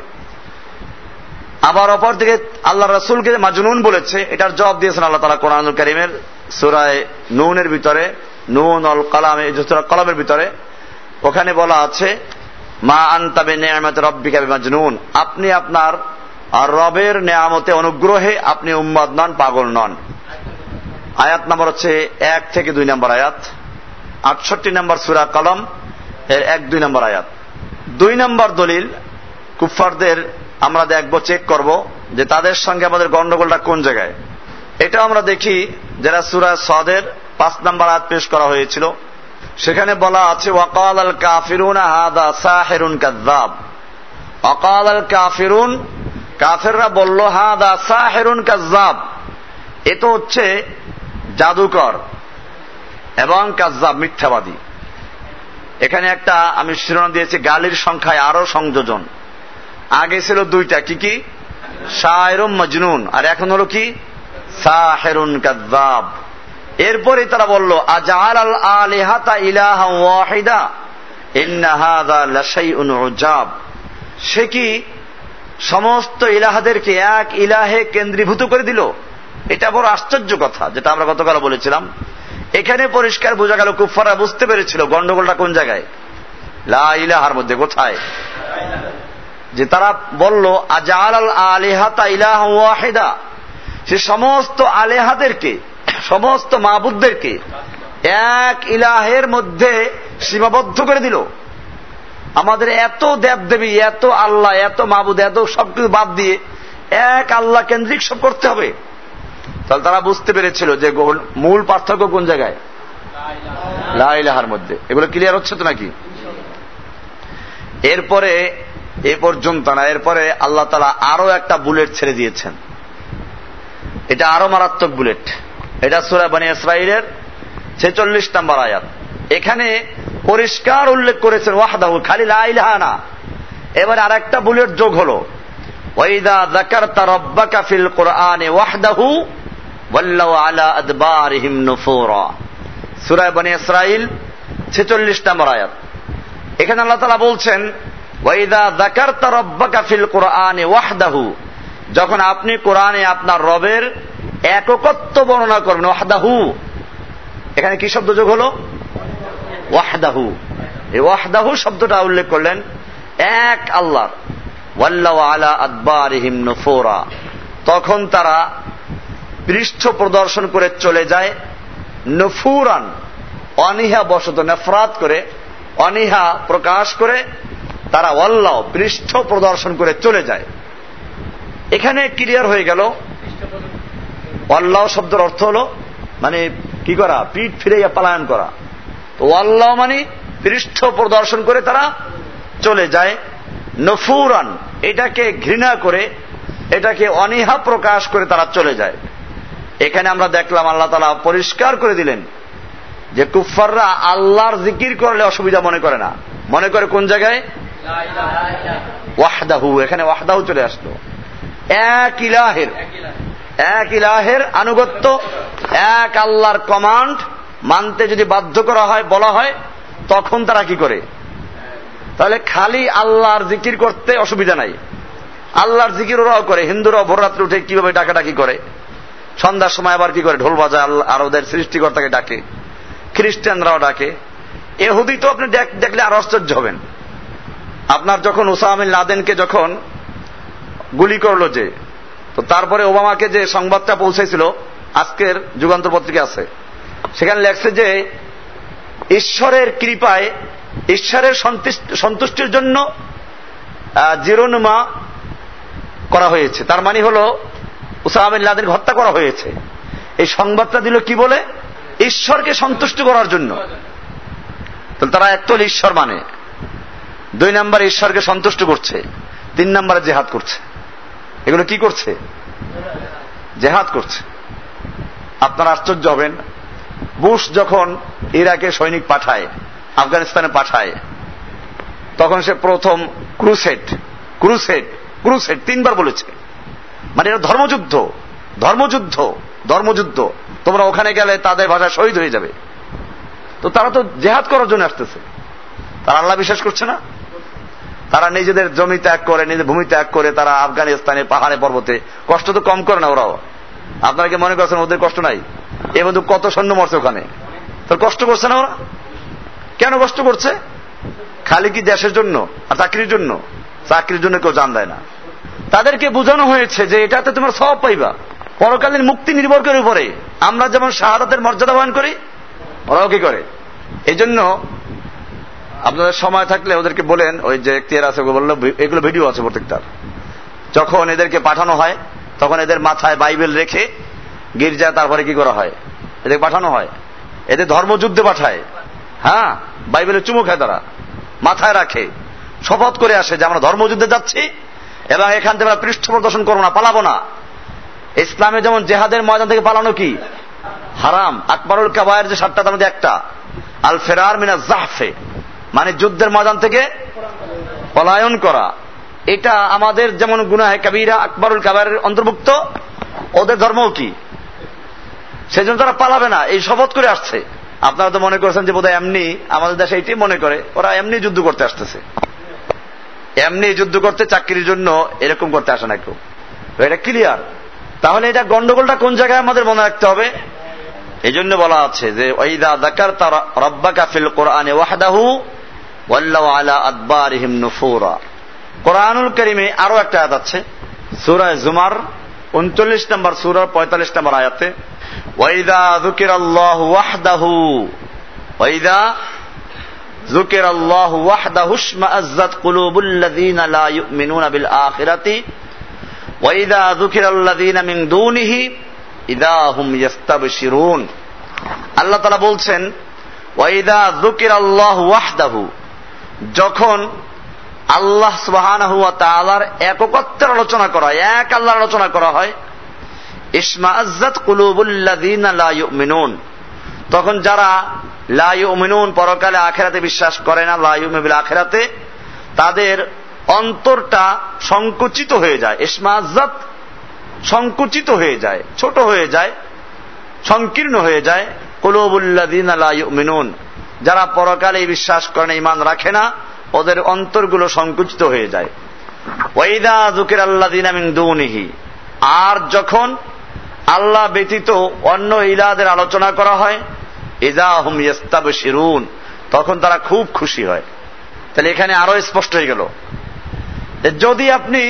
S1: আবার অপর দিকে আল্লাহ রসুলকে মাজনুন বলেছে, এটার জবাব দিয়েছেন আল্লাহ তালা কোরআনুল করিমের সুরায় নুনের ভিতরে, নুন অল কালামে কলামের ভিতরে। ওখানে বলা আছে মা আন্তাবে নেয়ামত রব্বিকা মাজনুন আপনি আপনার আর রবের নেয়ামতে অনুগ্রহে আপনি উম্মাদ নন, পাগল নন। আয়াত নাম্বার হচ্ছে এক থেকে দুই নম্বর আয়াত। আটষট্টি নম্বর সুরা কলম, এর এক দুই নম্বর আয়াত। দুই নম্বর দলিল কুফারদের আমরা দেখব চেক করব যে তাদের সঙ্গে আমাদের গন্ডগোলটা কোন জায়গায়। এটা আমরা দেখি, যারা সুরা সদের পাঁচ নম্বর আয়াত পেশ করা হয়েছিল। সেখানে বলা আছে, ওয়াকাল আল কাফিরুন হাদা সাহেরুন কাজাব অকাল আল কাফিরুন, কাফেররা বলল, হাদা সাহেরুন কাজাব এ তো হচ্ছে জাদুকর এবং কাজাব মিথ্যাবাদী। এখানে একটা আমি শিরোনাম দিয়েছি, গালির সংখ্যায় আরও সংযোজন। আগে ছিল দুইটা, কি কি? শায়রুম মজনুন, আর এখন হলো কি? সাহেরুন কাজাব এরপরে তারা বলল আজাল আল আলিহাতা ইলাহা ওয়াহিদা? সে কি সমস্ত ইলাহাদেরকে এক ইলাহে কেন্দ্রীভূত করে দিল? এটা বড় আশ্চর্য কথা, যেটা আমরা গতকাল বলেছিলাম। এখানে পরিষ্কার বোঝা গেল কুফারা বুঝতে পেরেছিল গন্ডগোলটা কোন জায়গায়। লা ইলাহার মধ্যে, কোথায়? যে তারা বলল আজাল আল আলিহাতা ইলাহ ওয়াহিদা। সে সমস্ত আলেহাদেরকে সমস্ত মাহবুদদেরকে এক ইলাহের মধ্যে সীমাবদ্ধ করে দিল। আমাদের এত দেব দেবী এত আল্লাহ, এত মাহবুদ এত সবকিছু বাদ দিয়ে এক আল্লাহ কেন্দ্রিক সব করতে হবে। তাহলে তারা বুঝতে পেরেছিল যে মূল পার্থক্য কোন জায়গায়? লাইলাহার মধ্যে। এগুলো ক্লিয়ার হচ্ছে তো নাকি? এরপরে এ পর্যন্ত না, এরপরে আল্লাহ তালা আরও একটা বুলেট ছেড়ে দিয়েছেন। এটা আরও মারাত্মক বুলেট। এটা সুরা বানি ইসরাইলের ছেচল্লিশ নম্বর আয়াত। এখানে পরিষ্কার উল্লেখ করেছেন, ওয়াহদাহু খালি লাইলাহা না। এবার আর একটা বুলেট যোগ হলো ওয়াইদা যাকারতা রাব্বাকা ফিল কোরআনে ওয়াহদাহু ওয়াল্লাউ আলা আদবারিহিম নুফুরা। সূরা বনি ইসরাইল 46 নম্বর আয়াত। এখানে আল্লাহ তাআলা বলছেন ওয়াইদা যাকারতা রাব্বাকা ফিল কোরআনে ওয়াহদাহু। যখন আপনি কোরআনে আপনার রবের এককত্ব বর্ণনা করবেন, ওয়াহদাহু। এখানে কি শব্দ যোগ হলো? ওয়াহদাহু। এই ওয়াহদাহু শব্দটা উল্লেখ করলেন এক আল্লাহ, ওয়াল্লাহ আলা আদবারিহিম তখন তারা পৃষ্ঠ প্রদর্শন করে চলে যায়, নফুরান, অনিহা বসত নেফরাত করে, অনিহা প্রকাশ করে তারা অল্লাহ পৃষ্ঠ প্রদর্শন করে চলে যায়। এখানে ক্লিয়ার হয়ে গেল অল্লাহ শব্দের অর্থ হলো মানে কি করা? পিঠ ফিরে পালায়ন করা। তো আল্লাহ মানে পৃষ্ঠ প্রদর্শন করে তারা চলে যায় নফুরান, এটাকে ঘৃণা করে, এটাকে অনীহা প্রকাশ করে তারা চলে যায়। এখানে আমরা দেখলাম আল্লাহ তালা পরিষ্কার করে দিলেন যে কুফাররা আল্লাহর জিকির করলে অসুবিধা মনে করে না। মনে করে কোন জায়গায়? ওয়াহদাহু, এখানে ওয়াহদাহু চলে আসলো। এক ইলাহের। এক ইলাহের আনুগত্য, এক আল্লাহর কমান্ড মানতে যদি বাধ্য করা হয়, বলা হয়, তখন তারা কি করে? তাহলে খালি আল্লাহর জিকির করতে অসুবিধা নাই। আল্লাহর জিকির ওরাও করে, হিন্দুরাও ভোররাত্রে উঠে কীভাবে ডাকাডাকি করে? সন্ধ্যার সময় আবার কি করে? ঢোল বাজায় আর ওদের সৃষ্টিকর্তাকে ডাকে, খ্রিস্টানরাও ডাকে। এহুদি তো আপনি দেখলে আর আশ্চর্য হবেন। আপনার যখন ওসামিল লাদেনকে যখন গুলি করল যে তো তারপরে ওবামাকে যে সংবাদটা পৌঁছেছিল, আজকের যুগান্তর পত্রিকা আছে, সেখানে লেখছে যে ঈশ্বরের কৃপায়, ঈশ্বরের সন্তুষ্টির জন্য জিরোনুমা করা হয়েছে। তার মানে হল উসাহামিল্লাদের হত্যা করা হয়েছে। এই সংবাদটা দিল কি বলে? ঈশ্বরকে সন্তুষ্ট করার জন্য। তারা একতল ঈশ্বর মানে দুই নম্বর ঈশ্বরকে সন্তুষ্ট করছে, তিন নম্বরে জেহাদ করছে। এগুলো কি করছে? জেহাদ করছে। আপনারা আশ্চর্য হবেন। বুশ যখন ইরাকে সৈনিক পাঠায়, আফগানিস্তানে পাঠায়, তখন সে প্রথম ক্রুসেট ক্রুসেট ক্রুসেট তিনবার বলেছে। মানে এটা ধর্মযুদ্ধ ধর্মযুদ্ধ ধর্মযুদ্ধ। তোমরা ওখানে গেলে তাদের ভাষা শহীদ হয়ে যাবে। তো তারা তো জেহাদ করার জন্য আসতেছে। তারা আল্লাহ বিশ্বাস করছে না? তারা নিজেদের জমি ত্যাগ করে নিজের ভূমি ত্যাগ করে তারা আফগানিস্তানে পাহাড়ে, পর্বতে। কষ্ট তো কম করে না ওরাও। আপনারা কি মনে করছেন ওদের কষ্ট নাই? এ বন্ধু কত সৈন্য মরছে ওখানে? তোর কষ্ট করছে না ওরা? কেন কষ্ট করছে? খালি কি দেশের জন্য আর চাকরির জন্য? চাকরির জন্য কেউ জান দেয় না। তাদেরকে বোঝানো হয়েছে যে এটাতে তোমার সব পাইবা। পরকালীন মুক্তি নির্ভর করে উপরে। আমরা যেমন শাহাদাতের মর্যাদা বহন করি, ওরাও কি করে? এই জন্য আপনাদের সময় থাকলে ওদেরকে বলেন, ওই যে এখতিয়ার আছে বলল এগুলো ভিডিও আছে প্রত্যেকটার। যখন এদেরকে পাঠানো হয়, তখন এদের মাথায় বাইবেল রেখে গির্জায় তারপরে কি করা হয়? এদের পাঠানো হয়। এদের ধর্মযুদ্ধে পাঠায়। হ্যাঁ বাইবেলের চুমু খায় তারা। মাথায় রাখে। শপথ করে আসে যে আমরা ধর্মযুদ্ধে যাচ্ছি এবং এখান থেকে আমরা পৃষ্ঠ প্রদর্শন করব না, পালাবো না। ইসলামে যেমন জেহাদের ময়দান থেকে পালানো কি? হারাম। আকবরুল কাবায়ের যে সাতটা, তার মধ্যে একটা। আল ফেরার মিনা জাহফে মানে যুদ্ধের ময়দান থেকে পলায়ন করা। এটা আমাদের যেমন গুনাহে কাবিরা, আকবরুল কাবায়ের অন্তর্ভুক্ত, ওদের ধর্মও কি? সেজন্য তারা পালাবে না, এই শপথ করে আসছে। আপনারা তো মনে করছেন যে বোধহয় এমনি আমাদের দেশে এইটি মনে করে, ওরা এমনি যুদ্ধ করতে আসতেছে। এমনি যুদ্ধ করতে চাকরির জন্য এরকম করতে আসে না কেউ। এটা ক্লিয়ার তাহলে এটা গন্ডগোলটা কোন জায়গায় আমাদের মনে রাখতে হবে? এই জন্য বলা আছে যে ওইদা দাকার তার রব্বা কাফিল কোরআনে ওয়াহদাহু আলা আদবার নফুরা। কোরআনুল করিমে আরও একটা আয়াত আছে, সুরায় জুমার উনচল্লিশ নম্বর সুরার পঁয়তাল্লিশ নম্বর আয়াতে, ওয়াইদা জুকির আল্লাহ ওয়াহদাহু, ওয়াইদা জুকির আল্লাহ ওয়াহদা হুসমা আজ্জাত কুলুবুল্লাদিন লা ইউমিনুনা বিল আখিরাতি, ওয়াইদা জুকির আল্লাদিন মিন দুনিহি ইদা হুম ইয়াস্তাবশিরুন। আল্লাহ তাআলা বলছেন, ওয়াইদা জুকির আল্লাহ ওয়াহদাহু যখন আল্লাহ ওয়া তাআলার এককত্বের আলোচনা করা হয়, এক আল্লাহর আলোচনা করা হয় ইসমাআজ্জাত কুলুবুল্লাযীনা লা ইউমিনুন। তখন যারা লা ইউমিনুন পরকালে আখেরাতে বিশ্বাস করে না, লা ইউমিনুল আখেরাতে, তাদের অন্তরটা সংকুচিত হয়ে যায়। ইসমাআজ্জাত সংকুচিত হয়ে যায়, ছোট হয়ে যায়, সংকীর্ণ হয়ে যায়। কুলুবুল্লাযীনা লা ইউমিনুন। যারা পরকালে বিশ্বাস করে না ইমান রাখে না, ওদের অন্তরগুলো সংকুচিত হয়ে যায়। ওয়াইদা যুকির আল্লাযীনা মিন দুনিহি। আর যখন আল্লাহ ব্যতীত অন্য ইলাদের আলোচনা করা হয় ইজা হুম ইস্তাবশিরুন তখন তারা খুব খুশি হয়। তাহলে এখানে আরও স্পষ্ট হয়ে গেল যদি আপনি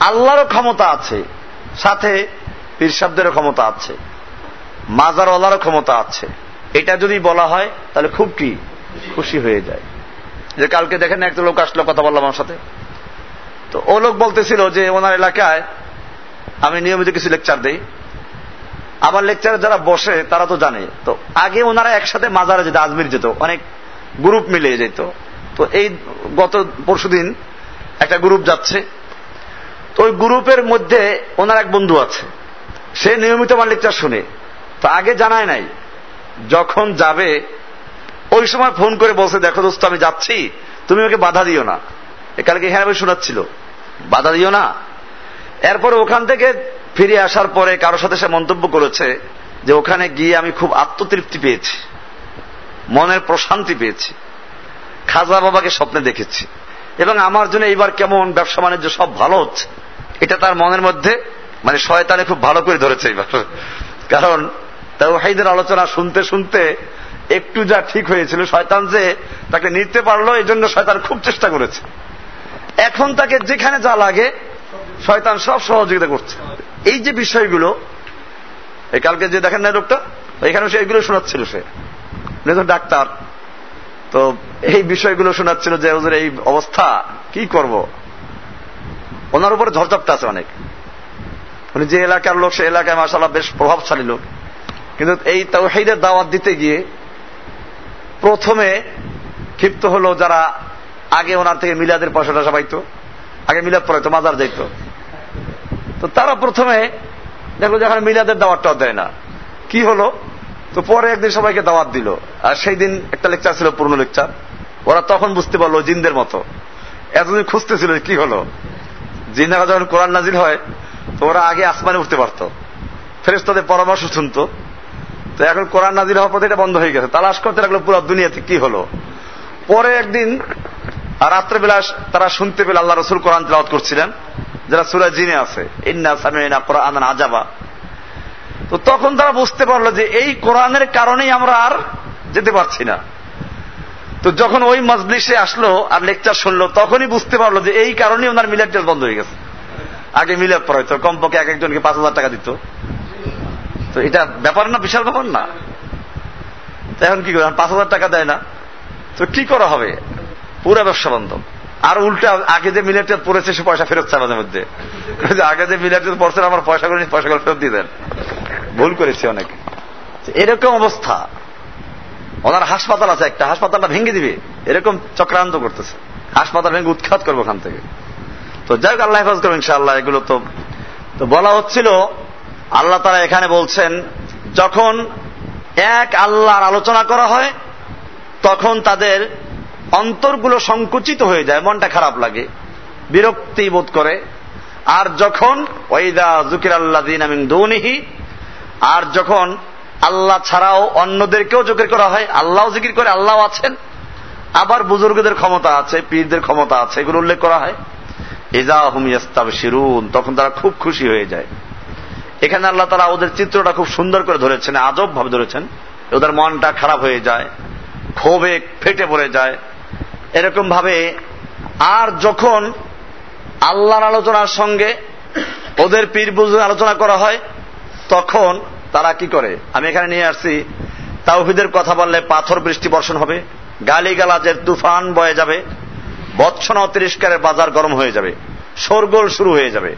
S1: আল্লাহরও ক্ষমতা আছে, সাথে পীরসাবদেরও ক্ষমতা আছে, মাজারওয়ালারও ক্ষমতা আছে এটা যদি বলা হয়, তাহলে খুব কি? খুশি হয়ে যায়। যে কালকে দেখেন একটা লোক আসলো কথা বললাম আমার সাথে। তো ও লোক বলতেছিল যে ওনার এলাকায় আমি নিয়মিত কিছু লেকচার দেই। আমার লেকচারে যারা বসে, তারা তো জানে। তো আগে ওনারা একসাথে মাজারে যেত, আজমির যেত, অনেক গ্রুপ মিলে যেত। তো এই গত পরশুদিন একটা গ্রুপ যাচ্ছে। তো ওই গ্রুপের মধ্যে ওনার এক বন্ধু আছে। সে নিয়মিত আমার লেকচার শুনে। তো আগে জানায় নাই। যখন যাবে, ওই সময় ফোন করে বলছে, দেখো দোস্ত, আমি যাচ্ছি, তুমি ওকে বাধা দিও না। কালকে হ্যাঁ আমি শোনাচ্ছিল। বাধা দিও না? এরপরে ওখান থেকে ফিরে আসার পরে কারোর সাথে সে মন্তব্য করেছে যে, ওখানে গিয়ে আমি খুব আত্মতৃপ্তি পেয়েছি, মনের প্রশান্তি পেয়েছি, খাজা বাবাকে স্বপ্নে দেখেছি এবং আমার জন্য এইবার কেমন ব্যবসা বাণিজ্য সব ভালো হচ্ছে। এটা তার মনের মধ্যে মানে শয়তানে খুব ভালো করে ধরেছে এইবার। কারণ তাওহাইদের আলোচনা শুনতে শুনতে একটু যা ঠিক হয়েছিল, শয়তান যে তাকে নিতে পারল এই জন্য শয়তান খুব চেষ্টা করেছে। এখন তাকে যেখানে যা লাগে, শয়তান সব সহযোগিতা করছে। এই যে বিষয়গুলো, এই কালকে যে দেখেন না লোকটা, এখানে সে এইগুলো শোনাচ্ছিল সে। ডাক্তার। তো এই বিষয়গুলো শোনাচ্ছিল যে ওদের এই অবস্থা, কি করব? ওনার উপরে ঝড়ঝাপটা আছে অনেক। উনি যে এলাকার লোক, সে এলাকায় মাসাল্লাহ বেশ প্রভাবশালী লোক। কিন্তু এই তাওহিদের দাওয়াত দিতে গিয়ে প্রথমে ক্ষিপ্ত হলো যারা আগে ওনার থেকে মিলাদের পয়সা টয়সা পাইতো আগে মিলাদ পড়াইতো, মাজার যাইতো। তো তারা প্রথমে দেখল যে এখন মিলাদের দাওয়াতটাও দেয় না। কি হলো? তো পরে একদিন সবাইকে দাওয়াত দিল। আর সেই দিন একটা লেকচার ছিল, পুরনো লেকচার ওরা তখন বুঝতে পারল জিনদের মতো। এতদিন খুঁজতেছিল কি হলো। জিনারা যখন কোরআন নাজিল হয়, তো ওরা আগে আসমানে উঠতে পারতো। ফেরেস তাদের পরামর্শ শুনতো। তো এখন কোরআন নাজিল হওয়ার পর এটা বন্ধ হয়ে গেছে। তালাশ করতে লাগল পুরো দুনিয়াতে কি হলো? পরে একদিন, রাত্রেবেলা তারা শুনতে পেলে আল্লাহ রসুল কোরআন তেলাওয়াত করছিলেন, যারা সুরা জিনে আছে। ইন্না সামিনা কোরআন আজাবা। তো তখন তারা বুঝতে পারল যে এই কোরআনের কারণেই আমরা আর যেতে পারছি না। তো যখন ওই মজলিসে আসলো আর লেকচার শুনলো, তখনই বুঝতে পারল যে এই কারণেই ওনার মিলাদ বন্ধ হয়ে গেছে। আগে মিলাদ পড়াইতো, কমপক্ষে এক একজনকে পাঁচ হাজার টাকা দিত। তো এটা ব্যাপার না, বিশাল ব্যাপার না। এখন কি করে পাঁচ হাজার টাকা দেয় না। তো কি করা হবে? পুরো ব্যবসা বন্ধ। আর উল্টা আগে যে মিলেট পড়েছে, সে পয়সা ফেরত চায় মাঝে মধ্যে। আগে যে মিলেট পড়ছেন, আমার পয়সা করে পয়সা করে ফেরত দিয়ে দেন। ভুল করেছে অনেক। এরকম অবস্থা। ওনার হাসপাতাল আছে একটা, হাসপাতালটা ভেঙে দিবে। এরকম চক্রান্ত করতেছে। হাসপাতাল ভেঙে উৎখাত করব ওখান থেকে। তো যাই হোক, আল্লাহ হেফাজ করব ইনশাআল্লাহ, এগুলো তো তো বলা হচ্ছিল আল্লাহ তারা এখানে বলছেন, যখন এক আল্লাহর আলোচনা করা হয়, তখন তাদের অন্তরগুলো সংকুচিত হয়ে যায়, মনটা খারাপ লাগে, বিরক্তি বোধ করে। আর যখন ওইদা জুকির আল্লাহ দিন আমিন দৌনিহি, আর যখন আল্লাহ ছাড়াও অন্যদেরকেও জোকের করা হয় আল্লাহ জিকির করে আল্লাহ আছেন, আবার বুজুর্গদের ক্ষমতা আছে, পীরদের ক্ষমতা আছে, এগুলো উল্লেখ করা হয়। ইজা হুম ইস্তাব শিরুন তখন তারা খুব খুশি হয়ে যায়। এখানে আল্লাহ তারা ওদের চিত্রটা খুব সুন্দর করে ধরেছেন আজব ভাবে ধরেছেন। ওদের মনটা খারাপ হয়ে যায়, ক্ষোভে ফেটে পড়ে যায়। এরকম ভাবে আর যখন আল্লাহর আলোচনার সঙ্গে ওদের পীর বুজুর আলোচনা করা হয়, তখন তারা কি করে? আমি এখানে নিয়ে আসছি, তাওহিদের কথা বললে পাথর বৃষ্টি বর্ষণ হবে, গালিগালাজের তুফান বয়ে যাবে বৎসনা তিরস্কারের বাজার গরম হয়ে যাবে, শোরগোল শুরু হয়ে যাবে।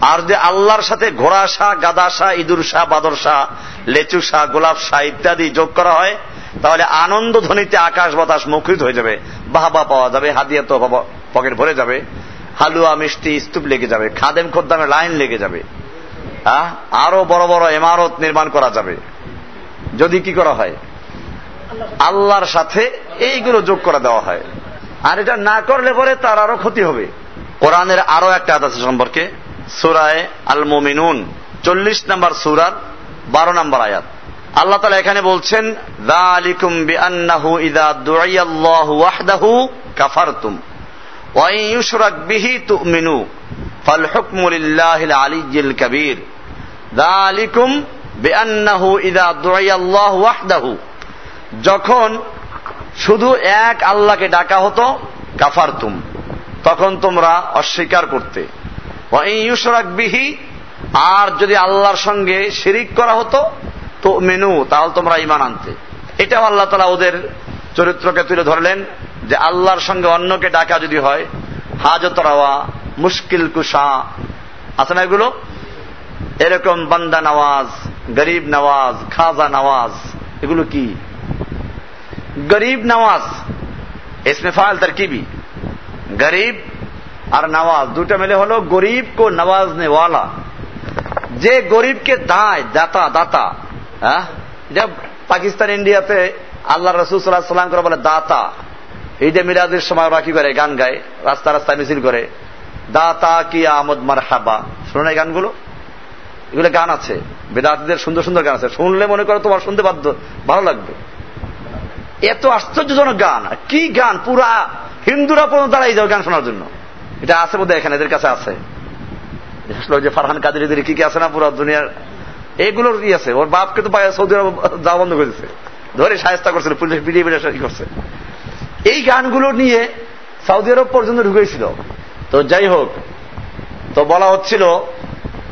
S1: আর যে আল্লাহর সাথে ঘোড়া শাহ গাদা শাহ ইঁদুর শাহ বাদর শাহ লেচু শাহ গোলাপ শাহ ইত্যাদি যোগ করা হয়, তাহলে আনন্দ ধ্বনিতে আকাশ বাতাস মুখরিত হয়ে যাবে, বাহাবা পাওয়া যাবে, হাদিয়া তো পকেট ভরে যাবে, হালুয়া, মিষ্টি, স্তূপ লেগে যাবে, খাদেম খোদ্দামে লাইন লেগে যাবে আরও বড় বড় ইমারত নির্মাণ করা যাবে। যদি কি করা হয়? আল্লাহর সাথে এইগুলো যোগ করে দেওয়া হয়। আর এটা না করলে পরে তার আরও ক্ষতি হবে। কোরআনের আরও একটা আছে সম্পর্কে। সুরায় আল মোমিনুন চল্লিশ নম্বর সুরার বারো নম্বর আয়াত। আল্লাহ তালা এখানে বলছেন, দালিকুম বিআন্নাহু ইদা দুআইয়াল্লাহু ওয়াহদাহু কাফারতুম ওয়া ইন ইউশরাক বিহি তুমিনু ফাল হুকমু লিল্লাহিল আলিয়্যিল কাবীর। দালিকুম বিআন্নাহু ইদা দুআইয়াল্লাহু ওয়াহদাহু। যখন শুধু এক আল্লাহকে ডাকা হতো, কাফারতুম, তখন তোমরা অস্বীকার করতে। বিহি, আর যদি আল্লাহর সঙ্গে শিরিক করা হতো তো মেনু তাহলে তোমরা ইমান আনতে। এটাও আল্লাহ তালা ওদের চরিত্রকে তুলে ধরলেন, যে আল্লাহর সঙ্গে অন্যকে ডাকা যদি হয় হাজতরাওয়া মুশকিল কুসা আছে না এগুলো? এরকম বান্দা নওয়াজ, গরিব নওয়াজ, খাজা নওয়াজ, এগুলো কি? গরিব নওয়াজ এসমে ফাল তার কিবি গরিব আর নওয়াজ দুটা মিলে হলো গরিব কো নওয়াজ নেওয়ালা যে গরিবকে দায়, দাতা দাতা হ্যাঁ? পাকিস্তান, ইন্ডিয়াতে আল্লাহ রসুল সাল্লাহ সাল্লাম করে বলে দাতা। ঈদে মিলাদের সময় ওরা কি করে, গান গায় রাস্তা রাস্তায় মিছিল করে। দাতা কি আমদ মার হাবা শুনে গানগুলো? এগুলো গান আছে। বেদাতিদের সুন্দর সুন্দর গান আছে। শুনলে মনে করো তোমার শুনতে বাধ্য, ভালো লাগবে। এত আশ্চর্যজনক গান। কি গান? পুরা হিন্দুরা পর্যন্ত দাঁড়াই যাও গান শোনার জন্য। এটা আছে বোধহয় এখানে, এদের কাছে আছে। যে ফারহান কাদের এদের কি কি আছে না, পুরো দুনিয়ার এগুলোর ই আছে। ওর বাপকে তো সৌদি আরব যাওয়া বন্ধ করেছে ধরে সাহেস্তা করছিল, পুলিশ বিডিয়ে বিডিয়ে করছে। এই গানগুলো নিয়ে সৌদি আরব পর্যন্ত ঢুকেছিল। তো যাই হোক, তো বলা হচ্ছিল,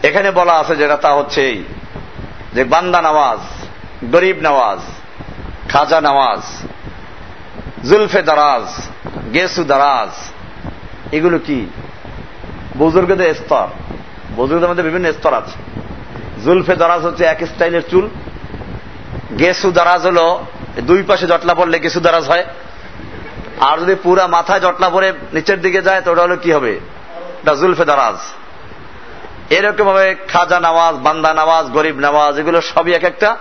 S1: এখানে বলা আছে যেটা তা হচ্ছে এই, যে বান্দা নামাজ, গরিব নামাজ, খাজা নামাজ, জুলফে দারাজ, গেসু দারাজ এগুলো কি? বুজুর্গদের স্তর। বুজুর্গদের মধ্যে বিভিন্ন স্তর আছে। জুলফে দারাজ হচ্ছে এক স্টাইলের চুল। গেসু দারাজ হলো দুই পাশে জটলা পড়লে গেসু দারাজ হয়। আর যদি পুরা মাথায় জটলা পরে নিচের দিকে যায়, তো ওটা হলো কি হবে? এটা জুলফে দারাজ। এরকম ভাবে খাজা নামাজ, বান্দা নামাজ, গরিব নামাজ, এগুলো সবই এক একটা।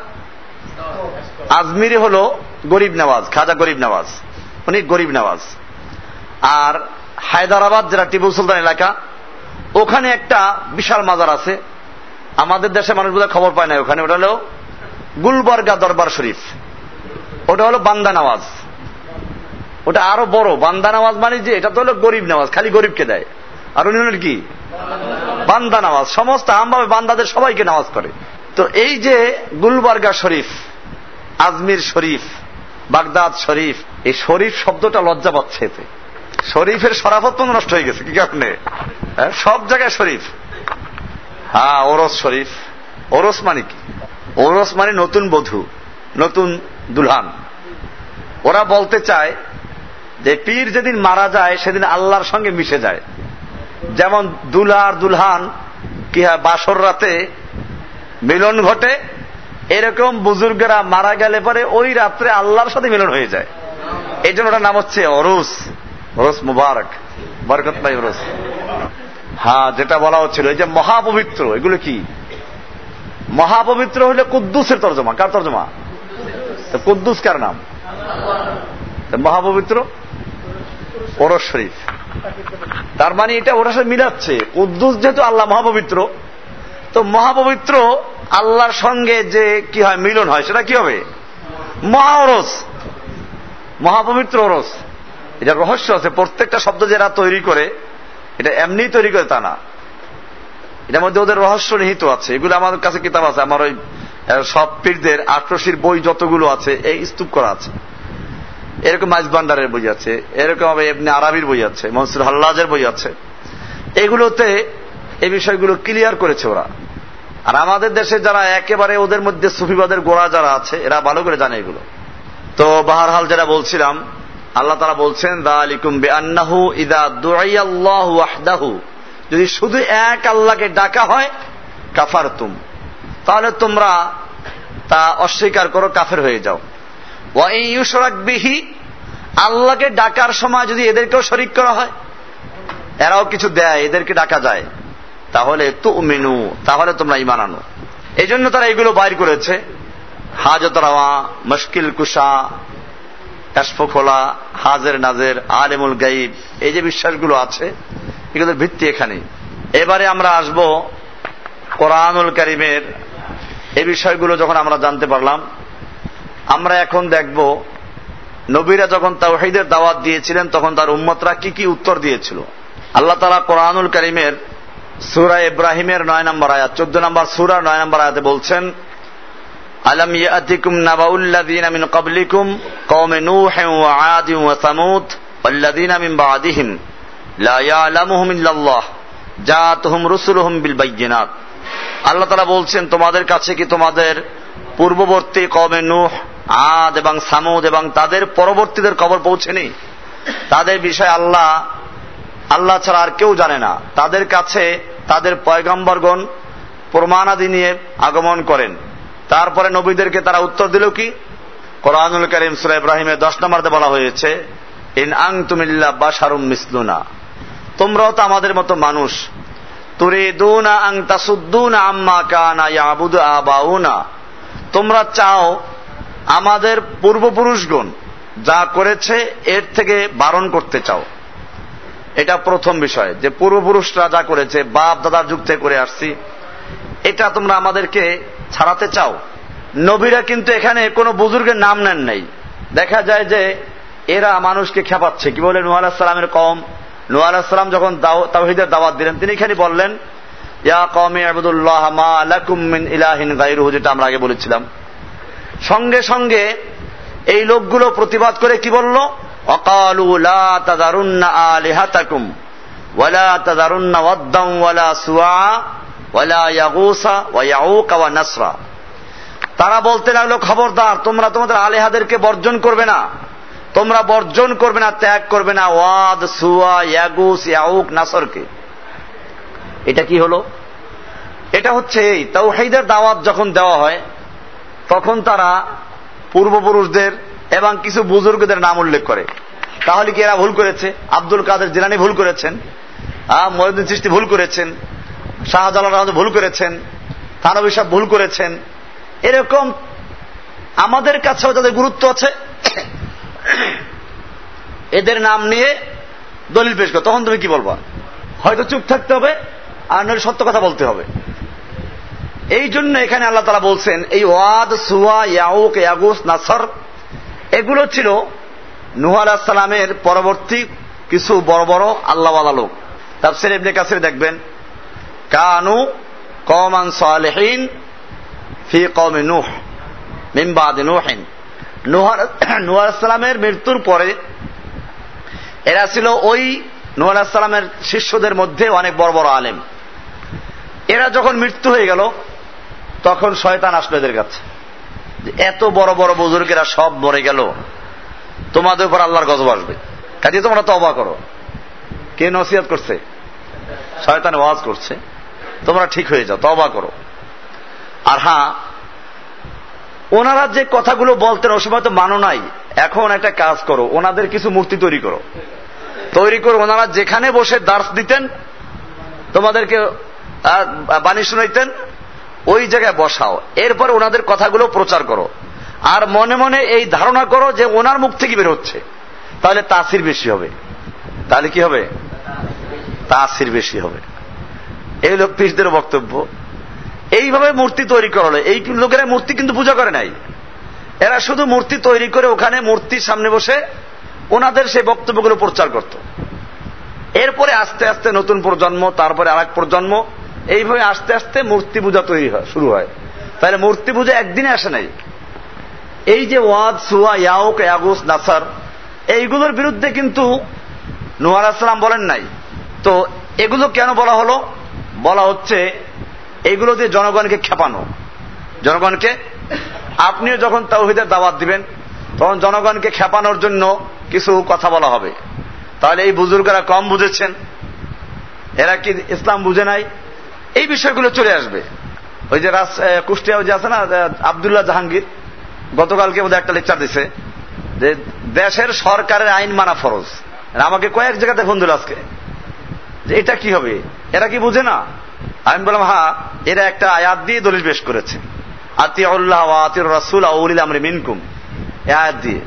S1: আজমিরি হলো গরিব নামাজ, খাজা গরিব নামাজ। উনি গরিব নামাজ। আর হায়দ্রাবাদ, যেটা টিপু সুলতান এলাকা, ওখানে একটা বিশাল মাজার আছে। আমাদের দেশে মানুষ বোধহয় খবর পায় না ওখানে। ওটা হলো গুলবর্গা দরবার শরীফ। ওটা হলো বান্দা নামাজ ওটা আরও বড়। বান্দা নামাজ মানে যে, এটা তো হলো গরিব নামাজ খালি গরিবকে দেয়। আর উনি হলেন কি? বান্দা নামাজ সমস্ত আমভাবে বান্দাদের সবাইকে নামাজ করে। তো এই যে গুলবার্গা শরীফ, আজমির শরীফ, বাগদাদ শরীফ, এই শরীফ শব্দটা লজ্জা পাচ্ছে এতে। শরীফের সরাফত নষ্ট হয়ে গেছে, কি কারণে? সব জায়গায় শরীফ। হ্যাঁ ওরস শরীফ। ওরস মানে কি? ওরস মানে নতুন বধূ, নতুন দুলহান। ওরা বলতে চায় যে পীর যেদিন মারা যায়, সেদিন আল্লাহর সঙ্গে মিশে যায়। যেমন দুলার দুলহান, কি হয়, বাসর রাতে মিলন ঘটে, এরকম বুজুর্গেরা মারা গেলে পরে ওই রাত্রে আল্লাহর সাথে মিলন হয়ে যায়। এই জন্য ওটার নাম হচ্ছে অরুস অরুস মুবারক। বরকত ভাই অরুস হ্যাঁ যেটা বলা হচ্ছিল, এই যে মহাপবিত্র, এগুলো কি? মহাপবিত্র হলে কুদ্দুসের তর্জমা। কার তর্জমা? কুদ্দুস কার নাম? মহাপবিত্র ওরস শরীফ। তার মানে এটা ওরা সাথে মিলাচ্ছে। কুদ্দুস যেহেতু আল্লাহ মহাপবিত্র, তো মহাপবিত্র আল্লাহর সঙ্গে যে কি হয়, মিলন হয়, সেটা কি হবে? মহা ওরস। মহাপবিত্র ওরস। এটা রহস্য আছে, প্রত্যেকটা শব্দ যারা তৈরি করে, এটা এমনি তৈরি করে তা না। এটার মধ্যে ওদের রহস্য নিহিত আছে। এগুলো আমাদের কাছে কিতাব আছে, আমার ওই সব পীরদের আটরশির বই যতগুলো আছে, এই স্তূপ করা আছে। এরকম মাইজ ভান্ডারের বই আছে, এরকম এমনি আরবির বই আছে, মনসুর হাল্লাজের বই আছে। এগুলোতে এই বিষয়গুলো ক্লিয়ার করেছে ওরা। আর আমাদের দেশে যারা একেবারে ওদের মধ্যে সুফিবাদের গোড়া যারা আছে, এরা ভালো করে জানে এগুলো। তো বাহারহাল যারা বলছিলাম আল্লাহ তারা বলছেন দা যদি শুধু এক আল্লাহকে ডাকা হয় কাফার তুম তাহলে তোমরা তা অস্বীকার করো, কাফের হয়ে যাও। বিহি, আল্লাহকে ডাকার সময় যদি এদেরকেও শরিক করা হয়, এরাও কিছু দেয়, এদেরকে ডাকা যায়। তাহলে তু মেনু তাহলে তোমরা ইমান আনো। এই জন্য তারা এগুলো বাইর করেছে। হাজত রাওয়া, মুশকিল কুশা কাশফখোলা হাজের নাজের, আলেমুল গাইব এই যে বিশ্বাসগুলো আছে, এগুলোর ভিত্তি এখানে। এবারে আমরা আসব কোরআনুল করিমের এই বিষয়গুলো যখন আমরা জানতে পারলাম, আমরা এখন দেখব নবীরা যখন তাওহিদের দাওয়াত দিয়েছিলেন, তখন তার উম্মতরা কি কি উত্তর দিয়েছিল। আল্লাহ তালা কোরআনুল করিমের সুরা ইব্রাহিমের নয় নম্বর আয়াত, চোদ্দ নম্বর সুরা নয় নম্বর আয়াতে বলছেন আলম ইয়াতিকুম নাবাউল্লাযীনা মিন ক্বাবলিকুম কওমে নূহ ওয়া আদ ওয়া সামুদ ওয়াল্লাযীনা মিন বা'দিহিম লা ইয়ালামুহুম ইল্লাল্লাহ জাআতুহুম রুসুলুহুম বিল বাইয়িনাত। আল্লাহ তাআলা বলছেন, তোমাদের কাছে কি তোমাদের পূর্ববর্তী কওমে নূহ, আদ এবং সামুদ এবং তাদের পরবর্তীদের খবর পৌঁছেনি? তাদের বিষয়ে আল্লাহ আল্লাহ ছাড়া আর কেউ জানে না। তাদের কাছে তাদের পয়গম্বরগণ প্রমাণাদি নিয়ে আগমন করেন। তারপরে নবীদেরকে তারা উত্তর দিল কি? কোরআনুল করিম সুরা ইব্রাহিমের দশ নম্বরতে বলা হয়েছে, ইন আং তুমিল্লা বা বাসারুম মিসলুনা। তোমরাও তো আমাদের মতো মানুষ। তুরিদুনা আং তাসুদ্দুনা আম্মা কানা ইয়াবুদু আবাউনা। তোমরা চাও আমাদের পূর্বপুরুষগণ যা করেছে এর থেকে বারণ করতে চাও। এটা প্রথম বিষয়, যে পূর্বপুরুষরা যা করেছে, বাপ দাদার যুগ থেকে করে আসছি। এটা তোমরা আমাদেরকে ছাড়াতে চাও? নবীরা কিন্তু এখানে কোনো বুজুর্গের নাম নেন নাই। দেখা যায় যে এরা মানুষকে খেপাচ্ছে। কি বলে নুয়াল সালামের কম নুয়াল সালাম যখন তাওহিদের দাওয়াত দিলেন, তিনি এখানে বললেন, ইয়া ইলাহিন যেটা আমরা আগে বলেছিলাম। সঙ্গে সঙ্গে এই লোকগুলো প্রতিবাদ করে কি বলল? অকালু লা ওয়ালা ওয়ালা সুয়া নাসরা। তারা বলতে লাগল, খবরদার, তোমরা তোমাদের আলেহাদেরকে বর্জন করবে না। তোমরা বর্জন করবে না, ত্যাগ করবে না। ওয়াদ, সুয়া, ইয়াগুস, ইয়াউক, নাসরকে। এটা কি হলো? এটা হচ্ছে এই, তাওহীদের দাওয়াত যখন দেওয়া হয়, তখন তারা পূর্বপুরুষদের এবং কিছু বুজুর্গদের নাম উল্লেখ করে। তাহলে কি এরা ভুল করেছে? আব্দুল কাদের জিলানি ভুল করেছেন? মহিউদ্দিন সৃষ্টি ভুল করেছেন? শাহজালাল ভুল করেছেন থানবী সাহেব ভুল করেছেন। এরকম আমাদের কাছেও তাদের গুরুত্ব আছে, এদের নাম নিয়ে দলিল পেশ করো, তখন তুমি কি বলবা? হয়তো চুপ থাকতে হবে, আর নয় সত্য কথা বলতে হবে। এই জন্য এখানে আল্লাহ তালা বলছেন, এই ওয়াদ, সুয়া, ইয়াউক, ইয়াগুস, নাসর, এগুলো ছিল নুহ সালামের পরবর্তী কিছু বড় বড় আল্লাহওয়ালা লোক। তাফসির ইবনে কাসির দেখবেন কানু কমান সালেহীন ফি কমে নুহ মিমবাদ নুহিন। নুহ সালামের মৃত্যুর পরে এরা ছিল ওই নুহ সালামের শিষ্যদের মধ্যে অনেক বড় বড় আলেম। এরা যখন মৃত্যু হয়ে গেল, তখন শয়তান আসলো এদের কাছে। এত বড় বড় বুজুর্গেরা সব মরে গেল, তোমাদের উপর আল্লাহর গজব আসবে। কাজে তোমরা তো অবাক করো। কে নসিহাত করছে? শয়তান ওয়াজ করছে। তোমরা ঠিক হয়ে যাও তবা করো। আর হ্যাঁ ওনারা যে কথাগুলো বলতেন ওই সময় তো মানো নাই। এখন একটা কাজ করো, ওনাদের কিছু মূর্তি তৈরি করো। তৈরি করে ওনারা যেখানে বসে দার্স দিতেন, তোমাদেরকে বাণী শুনাইতেন, ওই জায়গায় বসাও। এরপর ওনাদের কথাগুলো প্রচার করো। আর মনে মনে এই ধারণা করো যে ওনার মুখ থেকে বের হচ্ছে। তাহলে তাসির বেশি হবে। তাহলে কি হবে? তাসির বেশি হবে। এই লোক পীরদের বক্তব্য। এইভাবে মূর্তি তৈরি করল এই লোকেরা মূর্তি কিন্তু পূজা করে নাই। এরা শুধু মূর্তি তৈরি করে ওখানে মূর্তির সামনে বসে ওনাদের সেই বক্তব্যগুলো প্রচার করত। এরপরে আস্তে আস্তে নতুন প্রজন্ম, তারপরে আর প্রজন্ম, এইভাবে আস্তে আস্তে মূর্তি পূজা তৈরি হয়, শুরু হয়। তাহলে মূর্তি পূজা একদিনে আসে নাই। এই যে ওয়াদ, সুয়া, ইয়াউক, ইয়াগুস, নাসার, এইগুলোর বিরুদ্ধে কিন্তু নোয়ার আসলাম বলেন নাই। তো এগুলো কেন বলা হলো? বলা হচ্ছে, এগুলো দিয়ে জনগণকে খেপানো। জনগণকে, আপনিও যখন তাওহিদের দাওয়াত দিবেন, তখন জনগণকে খেপানোর জন্য কিছু কথা বলা হবে। তাহলে এই বুজুর্গরা কম বুঝেছেন। এরা কি ইসলাম বুঝে নাই? এই বিষয়গুলো চলে আসবে। ওই যে কুষ্টিয়া যে আছে না আবদুল্লাহ জাহাঙ্গীর, গতকালকে বোধহয় একটা লেকচার দিছে যে দেশের সরকারের আইন মানা ফরজ। আমাকে কয়েক জায়গাতে ফোন দিল আজকে। যে এটা কি হবে? এরা কি বুঝে না? আমি বললাম, হা, এরা একটা আয়াত দিয়ে দলিল পেশ করেছে। রাসুল আউলিল মিনকুম। আয়াত দিয়ে।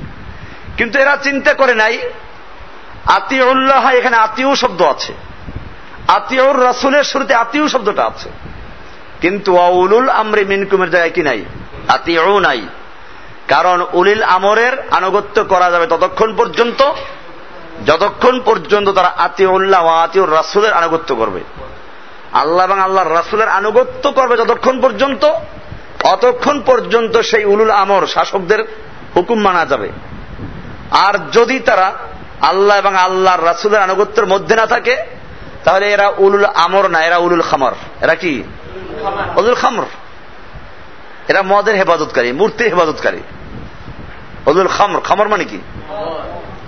S1: কিন্তু এরা চিন্তা করে নাই, আতিউল্লাহ এখানে আতিউ শব্দ আছে। আতিউর রাসুলের শুরুতে আতিউ শব্দটা আছে। কিন্তু উলুল আমরি মিনকুমের জায়গায় কি নাই? আতিউ নাই। কারণ উলিল আমরের আনুগত্য করা যাবে ততক্ষণ পর্যন্ত যতক্ষণ পর্যন্ত তারা আতিউল্লাহ ও আতিউর রাসুলের আনুগত্য করবে। আল্লাহ এবং আল্লাহর রাসুলের আনুগত্য করবে যতক্ষণ পর্যন্ত, অতক্ষণ পর্যন্ত সেই উলুল আমর শাসকদের হুকুম মানা যাবে। আর যদি তারা আল্লাহ এবং আল্লাহর রাসুলের আনুগত্যের মধ্যে না থাকে, তাহলে এরা উলুল আমর না, এরা উলুল খামর। এরা কি? উলুল খামর। এরা মদের হেফাজতকারী, মূর্তির হেফাজতকারী। উলুল খামর খামর মানে কি?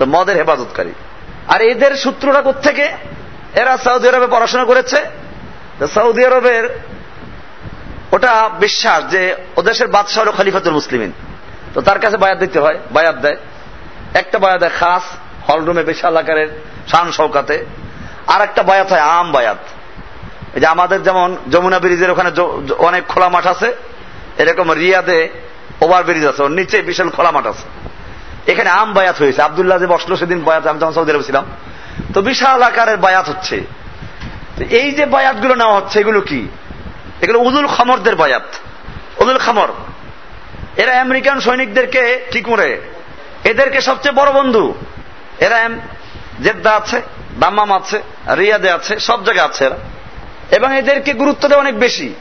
S1: তো মদের হেফাজতকারী। আর এদের সূত্রটা থেকে এরা সৌদি আরবে পড়াশোনা করেছে। সৌদি আরবের ওটা বিশ্বাস যে ও দেশের বাদশাহ হল খলিফাতুল মুসলিমিন। তো তার কাছে বায়াত দিতে হয়, বায়াত দেয়। একটা বায়াত দেয় খাস, হলরুমে বিশাল আকারের শান শৌকাতে। আর একটা বায়াত হয় আম বায়াত। যে আমাদের যেমন যমুনা ব্রিজের ওখানে অনেক খোলা মাঠ আছে, এরকম রিয়াদে ওভার ব্রিজ আছে, ওর নিচে বিশাল খোলা মাঠ আছে। এখানে আম বায়াত হয়েছে। আবদুল্লাহ যে বসল সেদিন বায়াত, আমি যখন সৌদি আরবে ছিলাম। তো বিশাল আকারের বায়াত হচ্ছে। এই যে বায়াতগুলো নেওয়া হচ্ছে, এগুলো কি? এগুলো উদুল খামরদের বায়াত। উদুল খামর। এরা আমেরিকান সৈনিকদেরকে ঠিক করে, এদেরকে সবচেয়ে বড় বন্ধু। এরা জেদ্দা আছে, দাম্মাম আছে, রিয়াদে আছে, সব জায়গায় আছে এরা। এবং এদেরকে গুরুত্ব দেওয়া অনেক বেশি।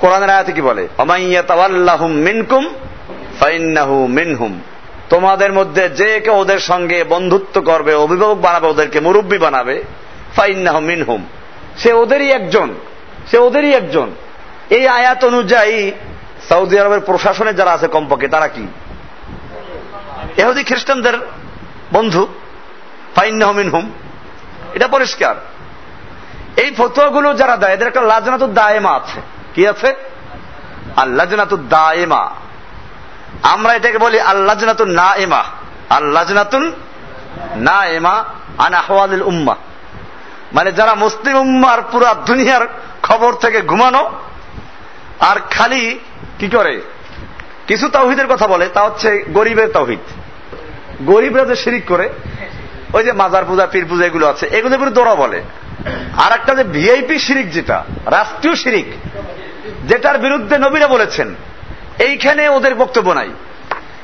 S1: কোরআনের আয়াতে কি বলে? মিনকুম ফাইন্নাহু মিনহুম। তোমাদের মধ্যে যে কেউ ওদের সঙ্গে বন্ধুত্ব করবে, অভিভাবক বানাবে, ওদেরকে মুরব্বী বানাবে, ফাইন্নাহু মিনহুম। সে ওদেরই একজন, সে ওদেরই একজন। এই আয়াত অনুযায়ী সৌদি আরবের প্রশাসনে যারা আছে কমপক্ষে, তারা কি? এহুদি খ্রিস্টানদের বন্ধু ফাইন্নাহমিন হুম এটা পরিষ্কার। এই ফতোয়াগুলো যারা দেয়, এদের একটা লাজনাতুর দায়েমা আছে। কি আছে? আল্লাজনাতুর দায়েমা আমরা এটাকে বলি আল্লাজনাতুন না এমা আল্লাজনাতুন না এমা আন আহওয়ালিল উম্মা। মানে যারা মুসলিম উম্মার পুরা দুনিয়ার খবর থেকে ঘুমানো, আর খালি কি করে? কিছু তাওহিদের কথা বলে, তা হচ্ছে গরিবের তাওহিদ। গরিবরা যে শিরিক করে, ওই যে মাজার পূজা, পীর পূজা এগুলো আছে এগুলো বিরুদ্ধে ওরা বলে। আর একটা যে ভিআইপি শিরিক যেটা, রাষ্ট্রীয় শিরিক, যেটার বিরুদ্ধে নবীরা বলেছেন এইখানে ওদের বক্তব্য নাই।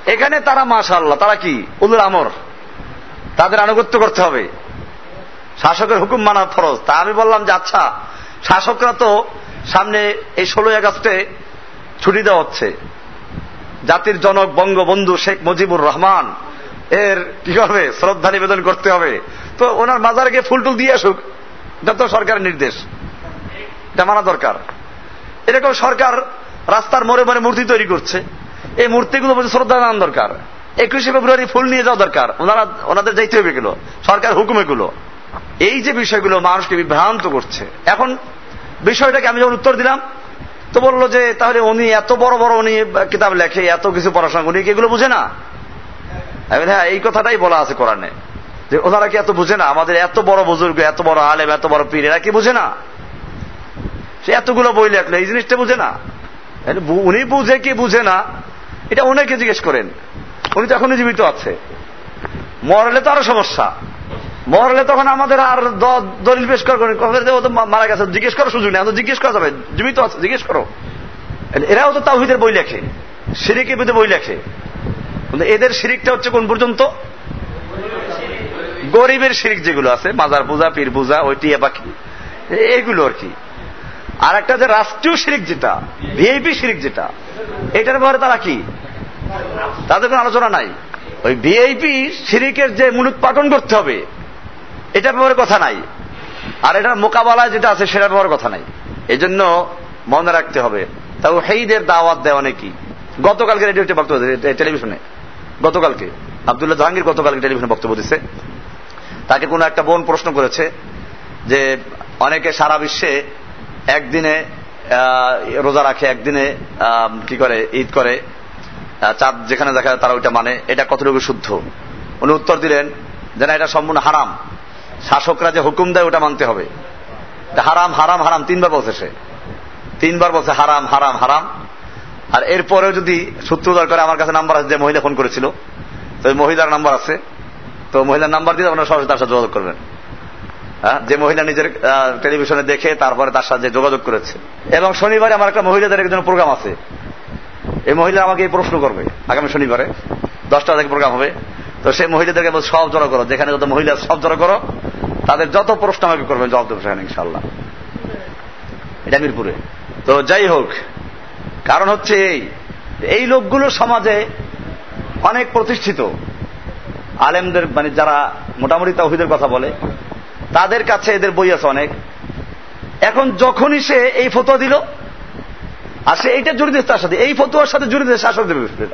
S1: এখানে তারা মাশা আল্লাহ তারা কি? উলুল আমর। তাদের আনুগত্য করতে হবে। শাসকের হুকুম মানা ফরজ। তা আমি বললাম যে আচ্ছা শাসকরা তো সামনে এই ষোলোই আগস্টে ছুটি দেওয়া হচ্ছে। জাতির জনক, বঙ্গবন্ধু শেখ মুজিবুর রহমান, এর কি করবে শ্রদ্ধা নিবেদন করতে হবে। তো ওনার মাজারে গিয়ে ফুল টুল দিয়ে আসুক। এটা তো সরকারের নির্দেশ। এটা মানা দরকার।
S2: এরকম সরকার রাস্তার মোড়ে মোড়ে মূর্তি তৈরি করছে। এই মূর্তিগুলো বলছে শ্রদ্ধা জানান দরকার। একুশে ফেব্রুয়ারি ফুল নিয়ে যাওয়া দরকার। ওনারা, ওনাদের যাইতে হবে এগুলো। সরকার হুকুম এগুলো এই যে বিষয়গুলো মানুষকে বিভ্রান্ত করছে। এখন বিষয়টাকে আমি যখন উত্তর দিলাম, তো বলল যে, তাহলে উনি এত বড় বড় উনি কিতাব লেখে, এত কিছু পড়াশোনা উনি এগুলো বুঝে না? হ্যাঁ এই কথাটাই বলা আছে কোরআনে। যে ওনারা কি এত বুঝে না? আমাদের এত বড় বুজুর্গ, এত বড় আলেম, এত বড় পীর, এরা কি বুঝে না? সে এতগুলো বই লেখলো, এই জিনিসটা বুঝে না? উনি বুঝে কি বুঝে না, এটা ওনাকে জিজ্ঞেস করেন। উনি তো এখনই জীবিত আছে। মরলে তো আরও সমস্যা। মরলে তখন আমাদের আর দলিল পেশ তো মারা গেছে, জিজ্ঞেস করার সুযোগ নেই। জিজ্ঞেস করা যাবে। জীবিত আছে, জিজ্ঞেস করো। এরাও তো তাওহিদের বই লেখে। সিরিকের বিরুদ্ধে বই লেখে। কিন্তু এদের শিরিকটা হচ্ছে কোন পর্যন্ত? গরিবের শিরিক যেগুলো আছে, মাজার পূজা, পীর পূজা, ওই টিয়া পাখি। এইগুলো আর কি। আর একটা যে রাষ্ট্রীয় শিরিক যেটা ভিআইপি শিরিক যেটা, এটার ব্যাপারে তারা কি? তাদের কোনো আলোচনা নাই। ওই ভিআইপি শিরিকের যে মূলত পাঠন করতে হবে, এটার ব্যাপারে কথা নাই। আর এটার মোকাবেলায় যেটা আছে, সেটার ব্যাপারে কথা নাই। এজন্য মনে রাখতে হবে তাও হেইদের দাওয়াত দেয় অনেকই গতকালকে রেডিওতে বক্তব্য টেলিভিশনে। গতকালকে। আবদুল্লাহ জাহাঙ্গীর গতকালকে টেলিভিশনে বক্তব্য দিচ্ছে তাকে কোনো একটা বোন প্রশ্ন করেছে যে, অনেকে সারা বিশ্বে একদিনে রোজা রাখে, একদিনে কি করে, ঈদ করে চাঁদ যেখানে দেখা যায় তারা ওইটা মানে এটা কতটুকু শুদ্ধ? উনি উত্তর দিলেন যে না, এটা সম্পূর্ণ হারাম। শাসকরা যে হুকুম দেয় ওটা মানতে হবে। হারাম হারাম হারাম, তিনবার বলছে সে। তিনবার বলছে হারাম হারাম হারাম। আর এরপরেও যদি সূত্রধর করে আমার কাছে নাম্বার আছে যে মহিলা ফোন করেছিল, তো মহিলার নাম্বার আছে। তো মহিলার নাম্বার দিয়ে আপনারা সরাসরি তার সাথে যোগাযোগ করবেন। যে মহিলা নিজের টেলিভিশনে দেখে তারপরে তার সাথে যোগাযোগ করেছে। এবং শনিবারে আমার একটা মহিলাদের একজন প্রোগ্রাম আছে। এই মহিলা আমাকে এই প্রশ্ন করবে আগামী শনিবারে। দশটা থেকে প্রোগ্রাম হবে। তো সেই মহিলাদেরকে সব জড়ো করো। যেখানে যত মহিলা সব জড়ো করো। তাদের যত প্রশ্ন আমাকে করবেন, জবাব দেবো সেখানে ইনশাল্লাহ এটা মিরপুরে। তো যাই হোক, কারণ হচ্ছে এই এই লোকগুলো সমাজে অনেক প্রতিষ্ঠিত। আলেমদের মানে যারা মোটামুটি তাহিদের কথা বলে তাদের কাছে এদের বই আছে অনেক। এখন যখনই সে এই ফতোয়া দিল, আর সে এইটা জড়িত তার সাথে, এই ফতোয়ার সাথে জড়িত শাসকদের বিরুদ্ধে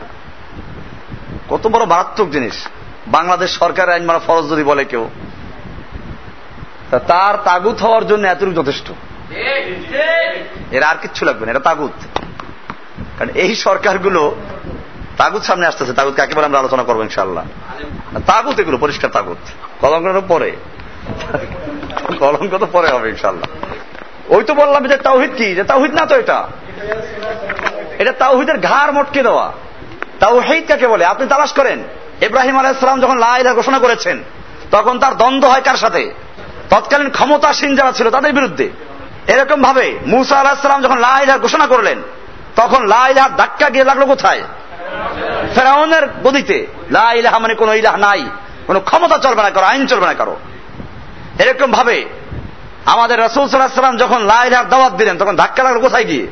S2: কত বড় মারাত্মক জিনিস। বাংলাদেশ সরকার আইন মানা ফরজ যদি বলে কেউ। তার তাগুত হওয়ার জন্য এতটুকু যথেষ্ট। এর আর কিচ্ছু লাগবে না, এটা তাগুত। কারণ এই সরকারগুলো তাগুত সামনে আসতেছে তাগুত কাকে বলে আমরা আলোচনা করব ইনশাল্লাহ তাগুত এগুলো, পরিষ্কার তাগুত। কলঙ্কটা পরে। কলঙ্ক তো পরে হবে ইনশাল্লাহ ওই তো বললাম যে তাওহিদ কি? যে তাওহিদ না তো এটা? এটা তাওহিদের ঘাড় মটকে দেওয়া। তাওহিদ কাকে বলে? আপনি তালাশ করেন। ইব্রাহিম আলাইসালাম যখন লাইলা ঘোষণা করেছেন, তখন তার দ্বন্দ্ব হয় কার সাথে? তৎকালীন ক্ষমতাসীন যারা ছিল, তাদের বিরুদ্ধে। এরকম ভাবে মুসা আলাহিসাম যখন লাইলা ঘোষণা করলেন, তখন লাইলার ধাক্কা গিয়ে লাগল কোথায়? ফেরাউনের গদিতে। লা ইলাহা মানে কোন ইলাহ নাই। কোন ক্ষমতা চলবে না কারও, আইন চলবে না কারও। এরকম ভাবে আমাদের রসুল সাল্লাম যখন লাইলার দাওয়াত দিলেন, তখন ধাক্কা লাগল কোথায় গিয়ে?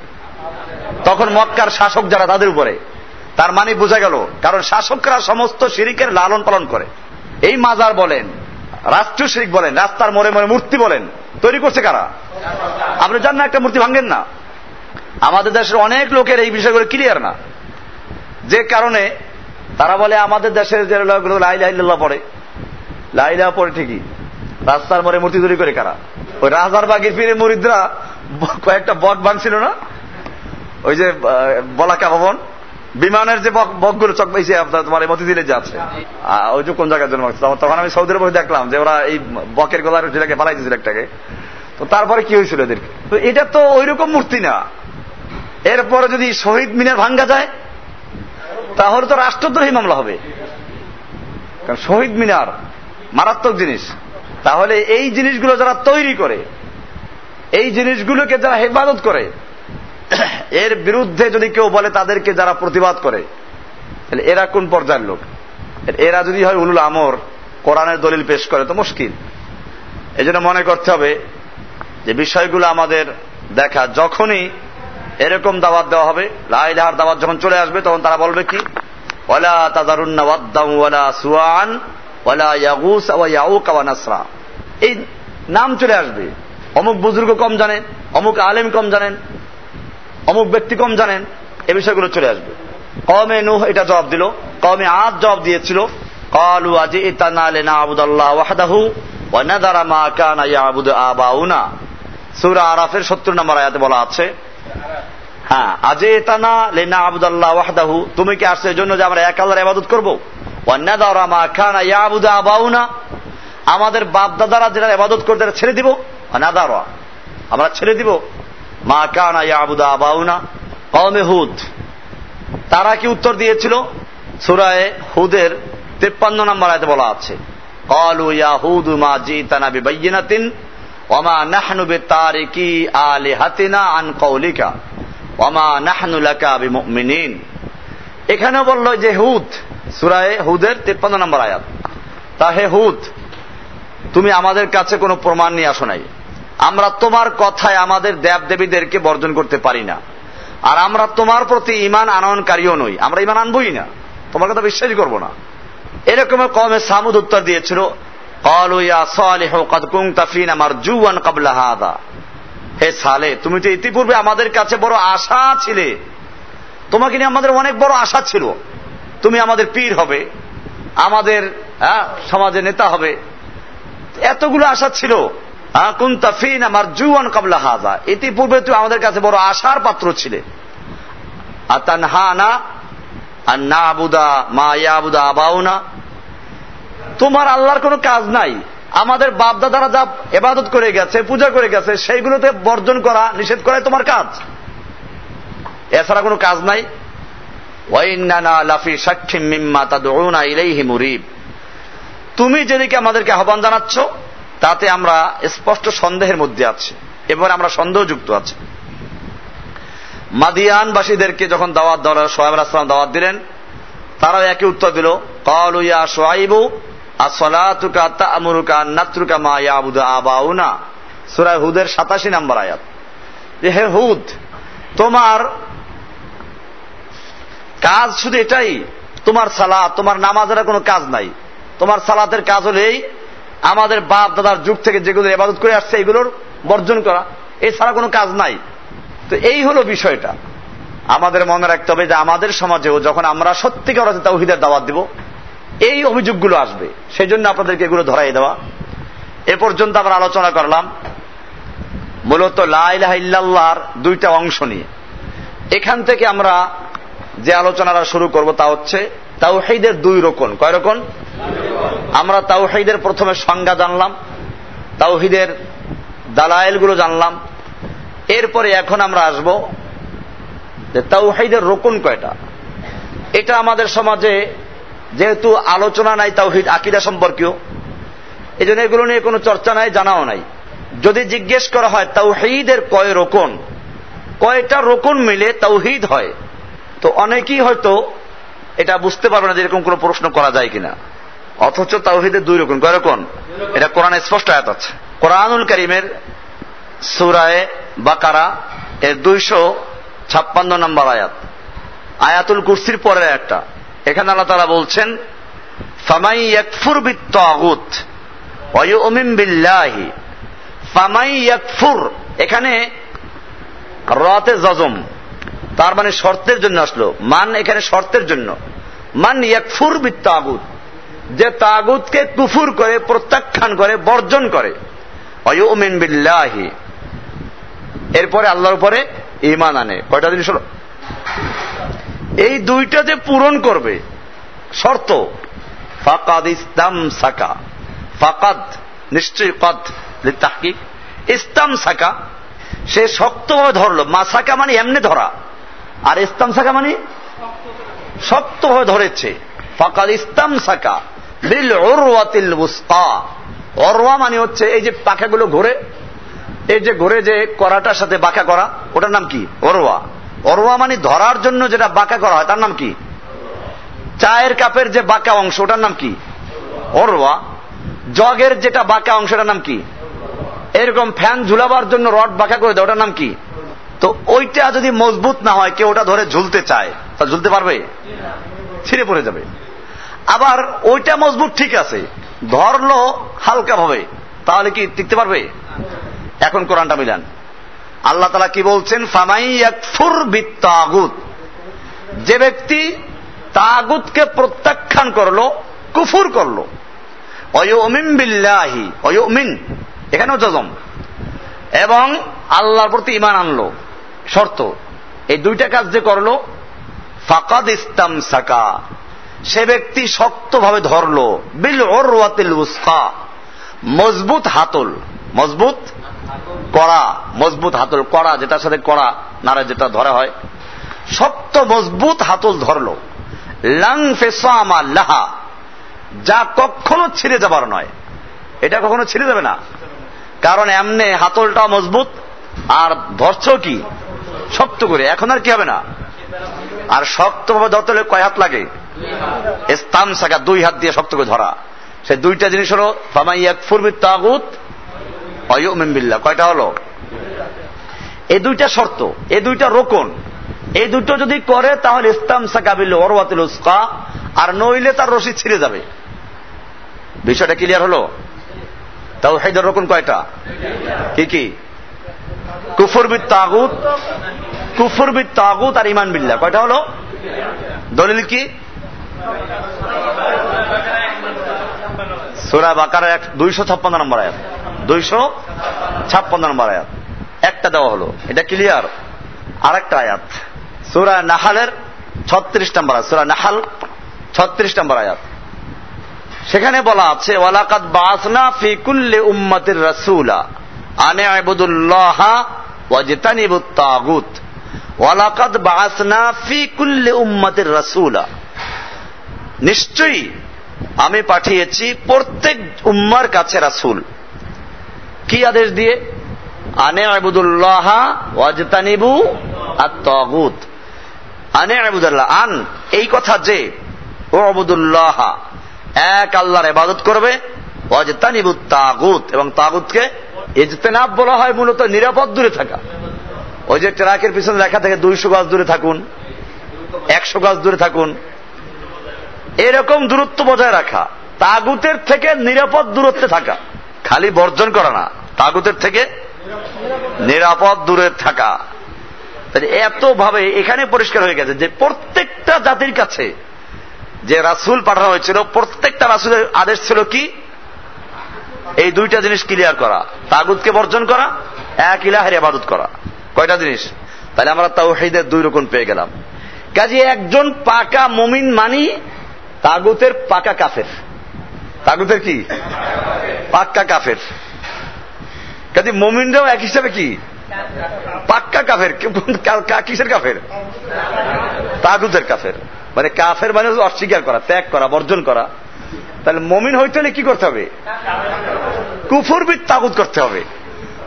S2: তখন মক্কার শাসক যারা তাদের উপরে, তার মানে বোঝা গেল, কারণ শাসকরা সমস্ত শিরিকের লালন পালন করে। এই মাজার বলেন, রাষ্ট্রীয় শিরিক বলেন, রাস্তার মোড়ে মোড়ে মূর্তি বলেন, তৈরি করছে কারা? আপনি জান না একটা মূর্তি ভাঙ্গেন না? আমাদের দেশের অনেক লোকের এই বিষয়গুলো ক্লিয়ার না। যে কারণে তারা বলে, আমাদের দেশের যে লোকগুলো লাইলাহ পড়ে লাইলাহ পড়ে ঠিকই। রাস্তার মোড়ে মূর্তি তৈরি করে কারা? ওই রাজার বাগের ফিরে মুরিদরা কয়েকটা বক ভাঙছিল না? ওই যে বলাকা ভবন? বিমানের যে বকগুলো চক পাইছে তোমার মতিঝিলে যাচ্ছে ওই যে কোন জায়গার জন্য তখন আমি সৌদির আরবে দেখলাম যে ওরা এই বকের গলার যেটাকে দিয়েছিল একটাকে। তো তারপরে কি হয়েছিল এদেরকে? তো এটা তো ওই রকম মূর্তি না। এরপরে যদি শহীদ মিনার ভাঙ্গা যায়, তাহলে তো রাষ্ট্রদ্রোহী মামলা হবে। কারণ শহীদ মিনার মারাত্মক জিনিস। তাহলে এই জিনিসগুলো যারা তৈরি করে, এই জিনিসগুলোকে যারা হেফাজত করে, এর বিরুদ্ধে যদি কেউ বলে তাদেরকে যারা প্রতিবাদ করে, তাহলে এরা কোন পর্যায়ের লোক? এরা যদি হয় উলুল আমর, কোরআনের দলিল পেশ করে, তো মুশকিল। এই মনে করতে হবে যে বিষয়গুলো আমাদের দেখা, যখনই এরকম দাওয়াত দেওয়া হবে লাইলাহার দাওয়াত যখন চলে আসবে, তখন তারা বলবে কি? ওয়ালা তাদারুন্না ওয়াদ্দাম ওয়ালা সুয়ান ওয়ালা ইয়াগুস ওয়া ইয়াউক ওয়া নাসরা। এই নাম চলে আসবে। অমুক বুজুর্গ কম জানেন, অমুক আলেম কম জানেন, অমুক ব্যক্তি কম জানেন, এ বিষয়গুলো চলে আসবে। কমে নুহ এটা জবাব দিল কমে আজ জবাব দিয়েছিল, কালু আজি ইতানা লেনা আবুদাল্লাহ ওয়াহদাহু ওয়া নাদারা মা কানা ইয়াবুদু আবাউনা। সূরা আরাফের 70 নম্বর আয়াতে বলা আছে হ্যাঁ আজে তানা লেনা আবুদাল্লাহ ওয়াহদাহু। তুমি কি আসছে এজন্য যে আমরা এক আল্লাহর ইবাদত করব? ওয়া নাদারা মা কানা ইয়াবুদু আবাউনা। আমাদের বাপ দাদারা যেটা এবাদত করে করতে ছেড়ে দিব? না দাঁড়া আমরা ছেড়ে দিব? মা কানা ইয়াবুদা আবাউনা কমে হুদ। তারা কি উত্তর দিয়েছিল? সুরায় হুদের তেপ্পান্ন নম্বর আয়তে বলা আছে, কলু ইয়াহুদ মা জিতানা বিবাইনাতিন ওমা নাহনু আলে আলিহাতিনা আন কৌলিকা ওমা নাহনু লাকা বিমুমিনিন। এখানেও বলল যে হুদ, সুরায় হুদের তেপ্পান্ন নম্বর আয়াত। তা হে হুদ তুমি আমাদের কাছে কোনো প্রমাণ নিয়ে আসো নাই। আমরা তোমার কথায় আমাদের দেব দেবীদেরকে বর্জন করতে পারি না। আর আমরা তোমার প্রতি ইমান আনয়নকারীও নই। আমরা ইমান আনবই না। তোমার কথা বিশ্বাসই করব না। এরকম কমে সামুদ উত্তর দিয়েছিল হে সালে, তুমি তো ইতিপূর্বে আমাদের কাছে বড় আশা ছিলে। তোমাকে নিয়ে আমাদের অনেক বড় আশা ছিল। তুমি আমাদের পীর হবে, আমাদের সমাজে নেতা হবে। এতগুলো আশা ছিল। কুন্তাফিন আমার জুয়ান কাবলা হাজা ইতিপূর্বে তুমি আমাদের কাছে বড় আশার পাত্র ছিলে। না তোমার আল্লাহর কোনো কাজ নাই। আমাদের বাপ দাদারা যা এবাদত করে গেছে, পূজা করে গেছে, সেইগুলোতে বর্জন করা, নিষেধ করাই তোমার কাজ। এছাড়া কোনো কাজ নাই। লাফি সাক্ষী মিম্মা তাদউনা ইলাইহি মুরিব। তুমি যেদিকে আমাদেরকে আহ্বান জানাচ্ছ, তাতে আমরা স্পষ্ট সন্দেহের মধ্যে আছি। এবার আমরা সন্দেহযুক্ত আছি। মাদিয়ানবাসীদেরকে যখন দাওয়াত দেওয়া সোহাব আসলাম দাওয়াত দিলেন, তারাও একই উত্তর দিল, কলু ইয়া সোহাইবু আসলাতুকা তামুরুকা নাত্রুকা মা ইয়াবুদু আবাউনা? সুরায় হুদের সাতাশি নাম্বার আয়াত। যে হে হুদ, তোমার কাজ শুধু এটাই, তোমার সালাদ তোমার নামাজের কোনো কাজ নাই। তোমার সালাতের কাজ হলেই আমাদের বাপ দাদার যুগ থেকে যেগুলো ইবাদত করে আসছে, এগুলোর বর্জন করা। এছাড়া কোনো কাজ নাই। তো এই হলো বিষয়টা। আমাদের মনে রাখতে হবে যে আমাদের সমাজেও যখন আমরা সত্যিকার অর্থে তাওহিদের দাওয়াত দিব, এই অভিযোগগুলো আসবে। সেই জন্য আপনাদেরকে এগুলো ধরাই দেওয়া। এ পর্যন্ত আমরা আলোচনা করলাম। মূলত লাইলাহার দুইটা অংশ নিয়ে। এখান থেকে আমরা যে আলোচনাটা শুরু করব তা হচ্ছে তাওহিদের দুই রকম কয় রকম আমরা তাওহিদের প্রথমে সংজ্ঞা জানলাম, তাওহিদের দালায়েলগুলো জানলাম। এরপরে এখন আমরা আসব যে তাওহিদের রোকন কয়টা। এটা আমাদের সমাজে যেহেতু আলোচনা নাই তাওহিদ আকিদা সম্পর্কীয় এই জন্য এগুলো নিয়ে কোনো চর্চা নাই, জানাও নাই। যদি জিজ্ঞেস করা হয় তাওহিদের কয় রোকন, কয়টা রোকন মিলে তাওহিদ হয়, তো অনেকেই হয়তো এটা বুঝতে পারবে না যে এরকম কোনো প্রশ্ন করা যায় কিনা। অথচ তাওহিদের দুই রকম। কয় রকম? এটা কোরআনে স্পষ্ট আয়াত আছে। কোরআনুল করিমের সুরায় বাকারা এর দুইশো ছাপ্পান্ন নম্বর আয়াত। আয়াতুল কুরসির পরের একটা এখানে আল্লাহ তারা বলছেন, ফামাই ইয়াকফুর বিত্তাগুত ওয়ুমিন বিল্লাহি। ফামাই ইয়াকফুর এখানে রতে জজম। তার মানে শর্তের জন্য আসলো। মান এখানে শর্তের জন্য। মান ইয়াকফুর বিত্তাগুত। যে তাগুতকে কুফুর করে, প্রত্যাখ্যান করে, বর্জন করে। অয়ুমিন বিল্লাহি। এরপরে আল্লাহর উপরে ইমান আনে। কয়টা জিনিস হলো? এই দুইটা যে পূরণ করবে, শর্ত, ফাকাদ ইস্তাম সাকা ফাকাদ নিশ্চয় কদ তাহকিক ইস্তাম সাকা সে শক্তভাবে ধরলো। মাসাকা মানে এমনি ধরা। আর ইস্তাম শাখা মানে শক্তভাবে ধরেছে। ফাকাদ ইস্তাম সাকা বিল ওরওয়াতিল বুস্তা অরওয়া মানে হচ্ছে এই যে পাখাগুলো ঘুরে, এই যে ঘুরে যে করাটার সাথে বাঁকা করা, ওটার নাম কি? অরোয়া অরোয়া মানে ধরার জন্য যেটা বাঁকা করা হয়, তার নাম কি? চায়ের কাপের যে বাঁকা অংশ, ওটার নাম কি? অরোয়া জগের যেটা বাঁকা অংশটার নাম কি? এরকম ফ্যান ঝুলাবার জন্য রড বাঁকা করে দেয়, ওটার নাম কি? তো ওইটা যদি মজবুত না হয়, কেউ ওটা ধরে ঝুলতে চায়, তা ঝুলতে পারবে? ছিঁড়ে পড়ে যাবে। আবার ওইটা মজবুত ঠিক আছে, ধরলো, হালকা ভাবে, তাহলে কি টিকতে পারবে? এখন কোরআনটা মিলান। আল্লাহ তালা কি বলছেন? ফামাইয়াকফুর বিত্তাগুত। যে ব্যক্তি তাগুতকে প্রত্যাখ্যান করল, কুফুর করল অয়মিন বিল্লাহি অয়মিন এখানেও জজম এবং আল্লাহর প্রতি ইমান আনলো। শর্ত, এই দুইটা কাজ যে করল, ফাকাদ ইস্তাম সাকা সে ব্যক্তি শক্তভাবে ধরলো, বিল ওরওয়াতিল উস্কা, মজবুত হাতল, মজবুত কড়া, মজবুত হাতল, কড়া, যেটার সাথে কড়া নারা যেটা ধরা হয়, শক্ত মজবুত হাতল ধরলো। লাং ফেসামা লাহা, যা কখনো ছিঁড়ে যাবার নয়। এটা কখনো ছিঁড়ে যাবে না। কারণ এমনে হাতলটা মজবুত, আর ধরছ কি? শক্ত করে, এখন আর কি হবে না? আর শক্তভাবে ধরতে হলে কয় হাত লাগে? ইস্তাম সাকা দুই হাত দিয়ে শক্ত করে ধরা। সে দুইটা জিনিস হলো ফামাইয়াক ফুরবিত তাগুত অয়ুমিল্লা কয়টা হলো? এই দুইটা শর্ত এই দুইটা রোকন। এই দুটো যদি করে, তাহলে ইস্তাম সাকাবিল ওরওয়াতিল উস্কা, আর নইলে তার রশি ছিঁড়ে যাবে। বিষয়টা ক্লিয়ার হলো? তাও রকম কয়টা? কি কি? কুফর তাগুত কুফর তাগুত আর ইমান বিল্লা কয়টা হলো? দলিল কি? সুরা বাকার এক, দুইশো ছাপ্পান্ন নম্বর আয়াত। দুইশো ছাপ্পান্ন নম্বর আয়াত। একটা দেওয়া হলো। এটা ক্লিয়ার আর একটা আয়াত। সুরা নাহালের ছত্রিশ নম্বর আয়াত। সুরা নাহাল, ছত্রিশ নম্বর আয়াত। সেখানে বলা আছে ওয়ালাকাত বাসনা ফি কুল্লি উম্মতির রাসূলা, আনে আবুদুল্লাহ ওয়াজতানিবুত তাগুত। ওয়ালাকাদ বাসনা ফি কুল্লি উম্মতির রাসূলা। নিশ্চয়ই আমি পাঠিয়েছি প্রত্যেক উম্মার কাছে রাসূল। কি আদেশ দিয়ে? আনে আবুদুল্লাহ ওয়াজতানিবু আত-তাগুত আনে আবুদুল্লাহ, আন, এই কথা যে, ও আবুদুল্লাহ এক আল্লাহর ইবাদত করবে। ওয়াজতানিবুত তাগুত, এবং তাগুতকে ইজতেনাব বলা হয় মূলত নিরাপদ দূরে থাকা। ওই যে ট্রাকের পিছনে লেখা থাকে দুইশো গাছ দূরে থাকুন, একশো গাছ দূরে থাকুন। এরকম দূরত্ব বজায় রাখা। তাগুতের থেকে নিরাপদ দূরত্বে থাকা। খালি বর্জন করা না, তাগুতের থেকে নিরাপদ দূরে থাকা। এত ভাবে এখানে পরিষ্কার হয়ে গেছে যে প্রত্যেকটা জাতির কাছে যে রাসুল পাঠানো হয়েছিল, প্রত্যেকটা রাসুলের আদেশ ছিল কি? এই দুইটা জিনিস ক্লিয়ার করা। তাগুতকে বর্জন করা, এক ইলাহের আবাদত করা। কয়টা জিনিস? তাহলে আমরা তাওহিদের দুই রকম পেয়ে গেলাম। কাজে একজন পাকা মমিন মানি, তাগুতের পাকা কাফের। তাগুতের কি? পাক্কা কাফের। কাজে মমিনরাও এক হিসাবে কি? পাক্কা কাফের। কিসের কাফের? তাগুতের কাফের। মানে কাফের মানে অস্বীকার করা, ত্যাগ করা, বর্জন করা। তাহলে মমিন হইতে হলে কি করতে হবে? কুফুরবিদ তাগুত করতে হবে।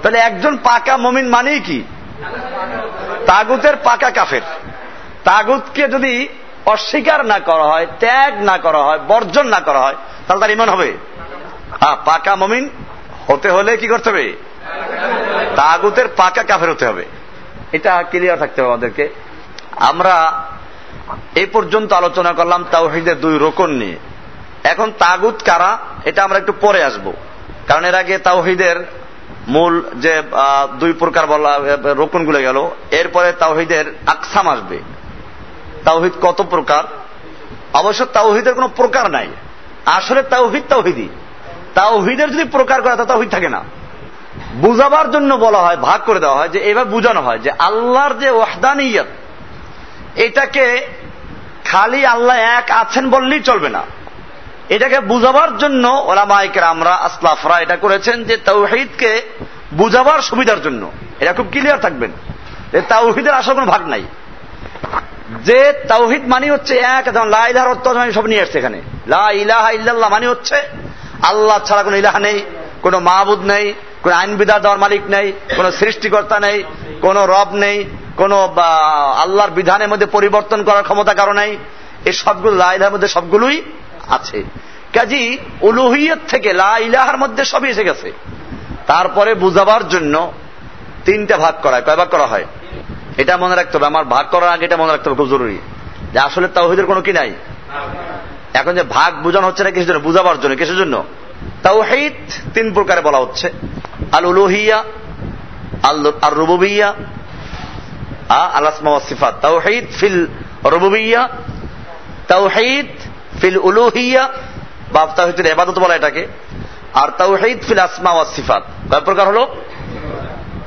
S2: তাহলে একজন পাকা মমিন মানেই কি? তাগুতের পাকা কাফের। তাগুতকে যদি অস্বীকার না করা হয়, ত্যাগ না করা হয়, বর্জন না করা হয়, তাহলে তার ইমান হবে? হ্যাঁ পাকা মমিন হতে হলে কি করতে হবে? তাগুতের পাকা কাফের হতে হবে। এটা ক্লিয়ার থাকতে হবে আমাদেরকে। আমরা এই পর্যন্ত আলোচনা করলাম তাওহিদের দুই রোকন নিয়ে। এখন তাগুত কারা, এটা আমরা একটু পরে আসব। কারণ এর আগে তাওহিদের মূল যে দুই প্রকার বলা রোকনগুলো, এরপরে তাওহিদের আকসাম আসবে। তাওহিদ কত প্রকার? অবশ্য তাওহিদের কোনো প্রকার নাই। আসলে তাওহিদ তাওহিদি তাওহিদের যদি প্রকার করা তাওহিদ থাকে না। বুঝাবার জন্য বলা হয়, ভাগ করে দেওয়া হয় যে, এবার বুঝানো হয় যে, আল্লাহর যে ওয়াহদানিয়ত এটাকে খালি আল্লাহ এক আছেন বললেই চলবে না। এটাকে বুঝাবার জন্য ওলামাইকের আমরা আসলাফরা এটা করেছেন যে তাওহিদকে বুঝাবার সুবিধার জন্য। এটা খুব ক্লিয়ার থাকবেন। তাওহিদের আসল কোনো ভাগ নাই। যে তাওহিদ মানে হচ্ছে এক, যেমন লাইলার অর্থ আমি সব নিয়ে আসছে এখানে। লা ইলাহা মানে হচ্ছে আল্লাহ ছাড়া কোনো ইলাহা নেই, কোনো মাহবুদ নেই, কোন আইন বিধান দেওয়ার মালিক নেই, কোন সৃষ্টিকর্তা নেই, কোন রব নেই কোন আল্লাহর বিধানের মধ্যে পরিবর্তন করার ক্ষমতা কারও নেই। এই সবগুলো লাইলার মধ্যে সবগুলোই আছে। কাজী উলুহিয়ত থেকে লা ইলাহার মধ্যে সবই এসে গেছে। তারপরে বুঝাবার জন্য তিনটা ভাগ করা হয় কয় ভাগ করা হয়? এটা মনে রাখতে হবে, আমার ভাগ করার আগে এটা মনে রাখতে হবে, খুব জরুরি। যে আসলে তাওহিদের কোনো কি নাই? এখন যে ভাগ বোঝানো হচ্ছে না কিসের জন্য? বুঝাবার জন্য, কিসের জন্য? তাওহিদ তিন প্রকারে বলা হচ্ছে। আল উলুহিয়া আর রুবুবিয়া আলাসমা সিফাত। তাওহিদ ফিল রুবুবিয়া তাওহিদ ফিল উলুহিয়া বা তাওহিদের এবাদত বলা এটাকে। আর তাওহিদ ফিল আসমা ওয়া সিফাত। কয় প্রকার হলো?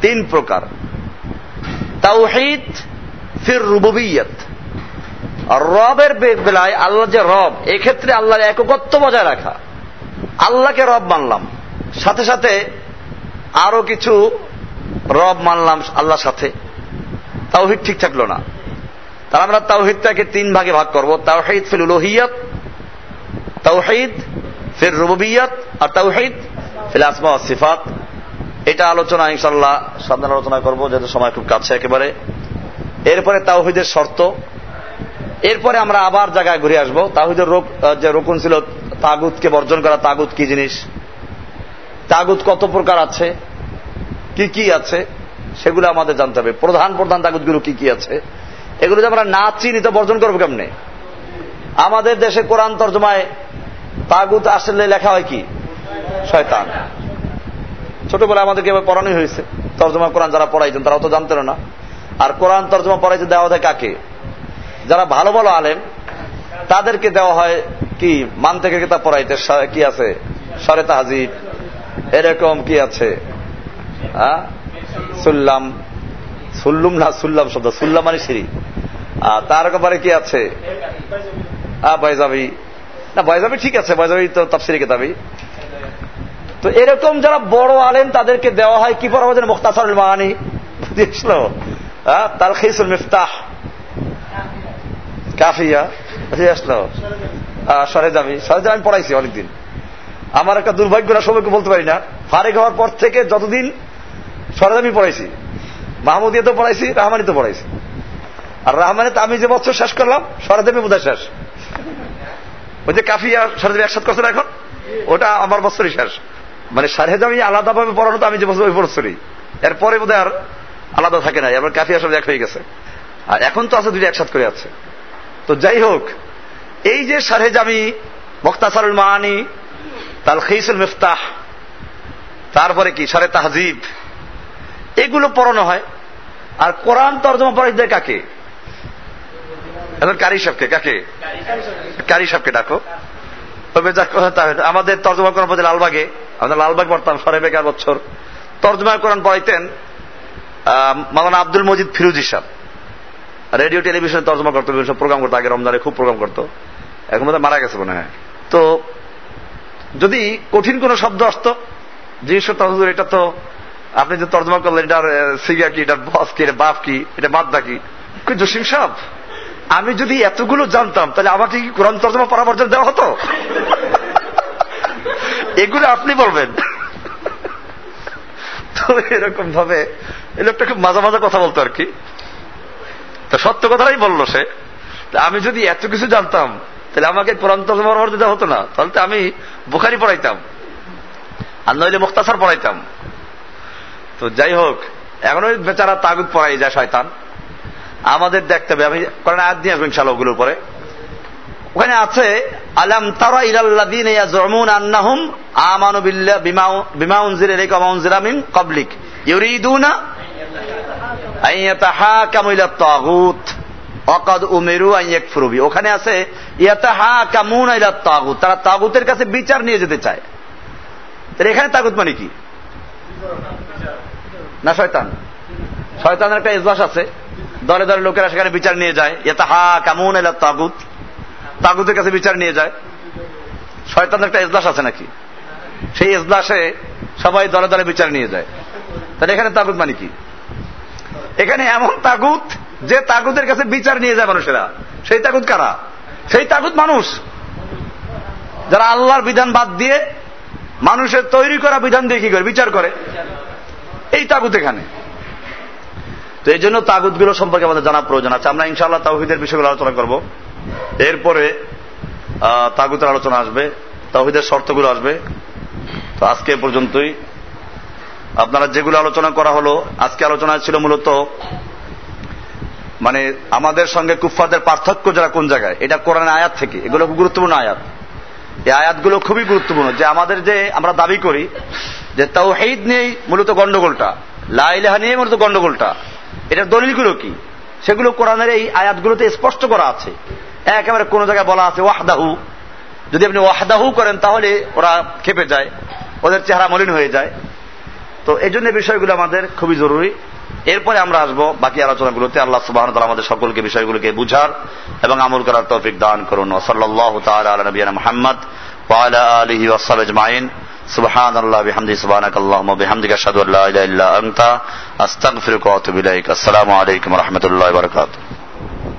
S2: তিন প্রকার। তাওহিদ ফির রুবুবিয়াত রবের বেলায় আল্লাহ যে রব, এক্ষেত্রে আল্লাহর এককত্ব বজায় রাখা। আল্লাহকে রব মানলাম। সাথে সাথে আরও কিছু রব মানলাম আল্লাহর সাথে। তাওহিদ ঠিক থাকল না। তাহলে আমরা তাওহিদটাকে তিন ভাগে ভাগ করব। তাওহিদ ফিল উলুহিয়াত, তাওহিদ ফির রুবুবিয়াত, আর তাওহিদ ফিল আসমা সিফাত। এটা আলোচনা ইনশাল্লাহ সাবধান আলোচনা করব, যেহেতু সময় খুব কাছে একেবারে। এরপরে তাওহিদের শর্ত। এরপরে আমরা আবার জায়গায় ঘুরে আসব। তাহিদের যে রোকন ছিল, তাগুতকে বর্জন করা, তাগুত কি জিনিস? তাগুত কত প্রকার আছে? কি কি আছে? সেগুলো আমাদের জানতে হবে। প্রধান প্রধান তাগুতগুলো কি কি আছে? এগুলো যে আমরা না চিনি, তো বর্জন করব কেমনে? আমাদের দেশে কোরআন তর্জমায় তাগুত আসলে লেখা হয় কি? শয়তান। ছোটবেলায় আমাদেরকে পড়ানোই হয়েছে? তর্জমা কোরআন যারা পড়াইছেন তারা তো জানতেন না। আর কোরআন তর্জমা পড়াইতে দেওয়া হয় কাকে? যারা ভালো ভালো আলেম, তাদেরকে দেওয়া হয় কি? মান থেকে কিতাব পড়াইতে? কি আছে? সরে তাহাজিব। এরকম কি আছে? সুল্লাম। সুল্লুম না, সুল্লাম শব্দ। সুল্লাম মানে সিঁড়ি। তার ব্যাপারে কি আছে? বয়জাবি না বয়জাবি ঠিক আছে বয়জাবি তো তাফসিরি কিতাবি তো এরকম যারা বড় আলেন তাদেরকে দেওয়া হয় কি পড়াবো যেন মুখতাসরুল মাহানি বুঝেছিল তার খেসুল মিফতাহ। কাফিয়া। বুঝে আসলো সরে যাবি সরে আমি পড়াইছি অনেকদিন। আমার একটা দুর্ভাগ্য না, সবাইকে বলতে পারি না। ফারেক হওয়ার পর থেকে যতদিন সরেজামি পড়াইছি মাহমুদিয়া তো পড়াইছি রাহমানি তো পড়াইছি। আর রাহমানি তো আমি যে বছর শেষ করলাম সরেজামি বোধহয় শেষ। ওই যে কাফিয়া সরেজামি একসাথ করছে এখন? ওটা আমার বছরই শেষ। মানে সারেজামি আলাদাভাবে পড়ানো তো আমি যে বছর ওই বছরই। এরপরে বোধ আর আলাদা থাকে না, এবার কাফিয়া সব এক হয়ে গেছে। আর এখন তো আছে দুইটা একসাথ করে আছে। তো যাই হোক, এই যে মক্তাসারুল মাহানি তাল খেইসুল মিফতাহ, তারপরে কি? সারে তাহজিব। এগুলো পড়ানো হয়। আর কোরআন তর্জমা পড়াই দেয় কাকে? কারি সাহেবকে, কাকে? কারি সাহেবকে ডাকো। আমাদের তর্জমা কোরআন পড়তে লালবাগে। আমাদের লালবাগ পড়তাম, সাড়ে বেকার বছর। তর্জমা কোরআন পড়াইতেন মালানা আব্দুল মজিদ ফিরুজি সাহ রেডিও, টেলিভিশনে তর্জমা করতো, বিভিন্ন প্রোগ্রাম করতো, আগে রমজানে খুব প্রোগ্রাম করতো। এখন মধ্যে মারা গেছে মনে হয়। তো যদি কঠিন কোন শব্দ আসত জিনিসটা এটা তো আপনি যে তর্জমা করলেন, এটার সিগা কি, এটার বস কি, এটা বাপ কি, এটা বাদদা কি জসিম সাহ আমি যদি এতগুলো জানতাম, তাহলে আমাকে কি কোরআন তর্জমা পরামর্শ দেওয়া হতো? এগুলো আপনি বলবেন। তো এরকম ভাবে এই লোকটা খুব মাজা মাজা কথা বলতো আর কি। তো সত্য কথাটাই বলল সে। আমি যদি এত কিছু জানতাম, তাহলে আমাকে কোরআন তর্জমা পরামর্শ দেওয়া হতো না। তাহলে তো আমি বুখারি পড়াইতাম, আর নইলে মুক্তাসার পড়াইতাম। তো যাই হোক, এখন ওই বেচারা তাগুদ পড়াই যায় শয়তান। আমাদের দেখতে হবে। আমি কোরআন আয়াত দিয়ে আসব ইনশাল্লাহ ওগুলোর পরে ওখানে আছে, আলাম তারা ইলাল্লাযীন ইয়াজুমুন আন্নাহুম আমানু বিল্লাহ বিমা বিমা উনজিলা ইলাইকা ওয়া উনজিলা মিন ক্বাবলিক। ইউরিদুনা ইয়াতাহাকামু ইলা তাগুত অকাদ উমেরু আন ইয়াকফুরু বি ওখানে আছে, ইয়াতাহাকামুনা ইলা তাগুত তারা তাগুতের কাছে বিচার নিয়ে যেতে চায়। তাহলে এখানে তাগুত মানে কি? না, শয়তান। শয়তানের একটা ইজলাস আছে। দলে দলে লোকেরা সেখানে বিচার নিয়ে যায়। ইয়াতাহা কামুন এলা তাগুত। তাগুতের কাছে বিচার নিয়ে যায়। শয়তানের একটা এজলাস আছে নাকি? সেই এজলাসে সবাই দলে দলে বিচার নিয়ে যায়। তাহলে এখানে তাগুত মানে কি? এখানে এমন তাগুত যে তাগুতের কাছে বিচার নিয়ে যায় মানুষেরা। সেই তাগুত কারা? সেই তাগুত মানুষ। যারা আল্লাহর বিধান বাদ দিয়ে মানুষের তৈরি করা বিধান দিয়ে কি করে? বিচার করে। এই তাগুত এখানে। তো এই জন্য তাগুতগুলো সম্পর্কে আমাদের জানা প্রয়োজন আছে। আমরা ইনশাআল্লাহ তাহিদের বিষয়গুলো আলোচনা করব। এরপরে তাগুতের আলোচনা আসবে তাহিদের শর্তগুলো আসবে। তো আজকে পর্যন্তই। আপনারা যেগুলো আলোচনা করা হলো, আজকে আলোচনা ছিল মূলত মানে আমাদের সঙ্গে কুফফাদের পার্থক্য যারা কোন জায়গায়, এটা কোরআন আয়াত থেকে। এগুলো খুব গুরুত্বপূর্ণ আয়াত। এই আয়াতগুলো খুবই গুরুত্বপূর্ণ। যে আমাদের যে আমরা দাবি করি যে তাওহিদ নিয়েই মূলত গন্ডগোলটা লাইলাহা নিয়ে মূলত গন্ডগোলটা। এটার দলিলগুলো কি? সেগুলো কোরআনের এই আয়াতগুলোতে স্পষ্ট করা আছে। একেবারে কোনো জায়গায় বলা আছে ওয়াহদাহু। যদি আপনি ওয়াহদাহু করেন, তাহলে ওরা খেপে যায়, ওদের চেহারা মলিন হয়ে যায়। তো এই জন্য বিষয়গুলো আমাদের খুবই জরুরি। এরপরে আমরা আসব বাকি আলোচনাগুলোতে। আল্লাহ সুবাহ আমাদের সকলকে বিষয়গুলোকে বুঝার এবং আমল করার তৌফিক দান করুন। ওসল্লাহ তাল নবীন মোহাম্মদ ওয়ালা আলহি ওসাল মাইন সুবহান আল্লাহ বিহামদি সুবহানাক আল্লাহুম্মা বিহামদিকা আশহাদু আল্লা ইলাহা ইল্লা আনতা, আস্তাগফিরুকা ওয়া আতুবু ইলাইক। আসসালামু আলাইকুম ওয়া রাহমাতুল্লাহি ওয়া বারাকাতুহু।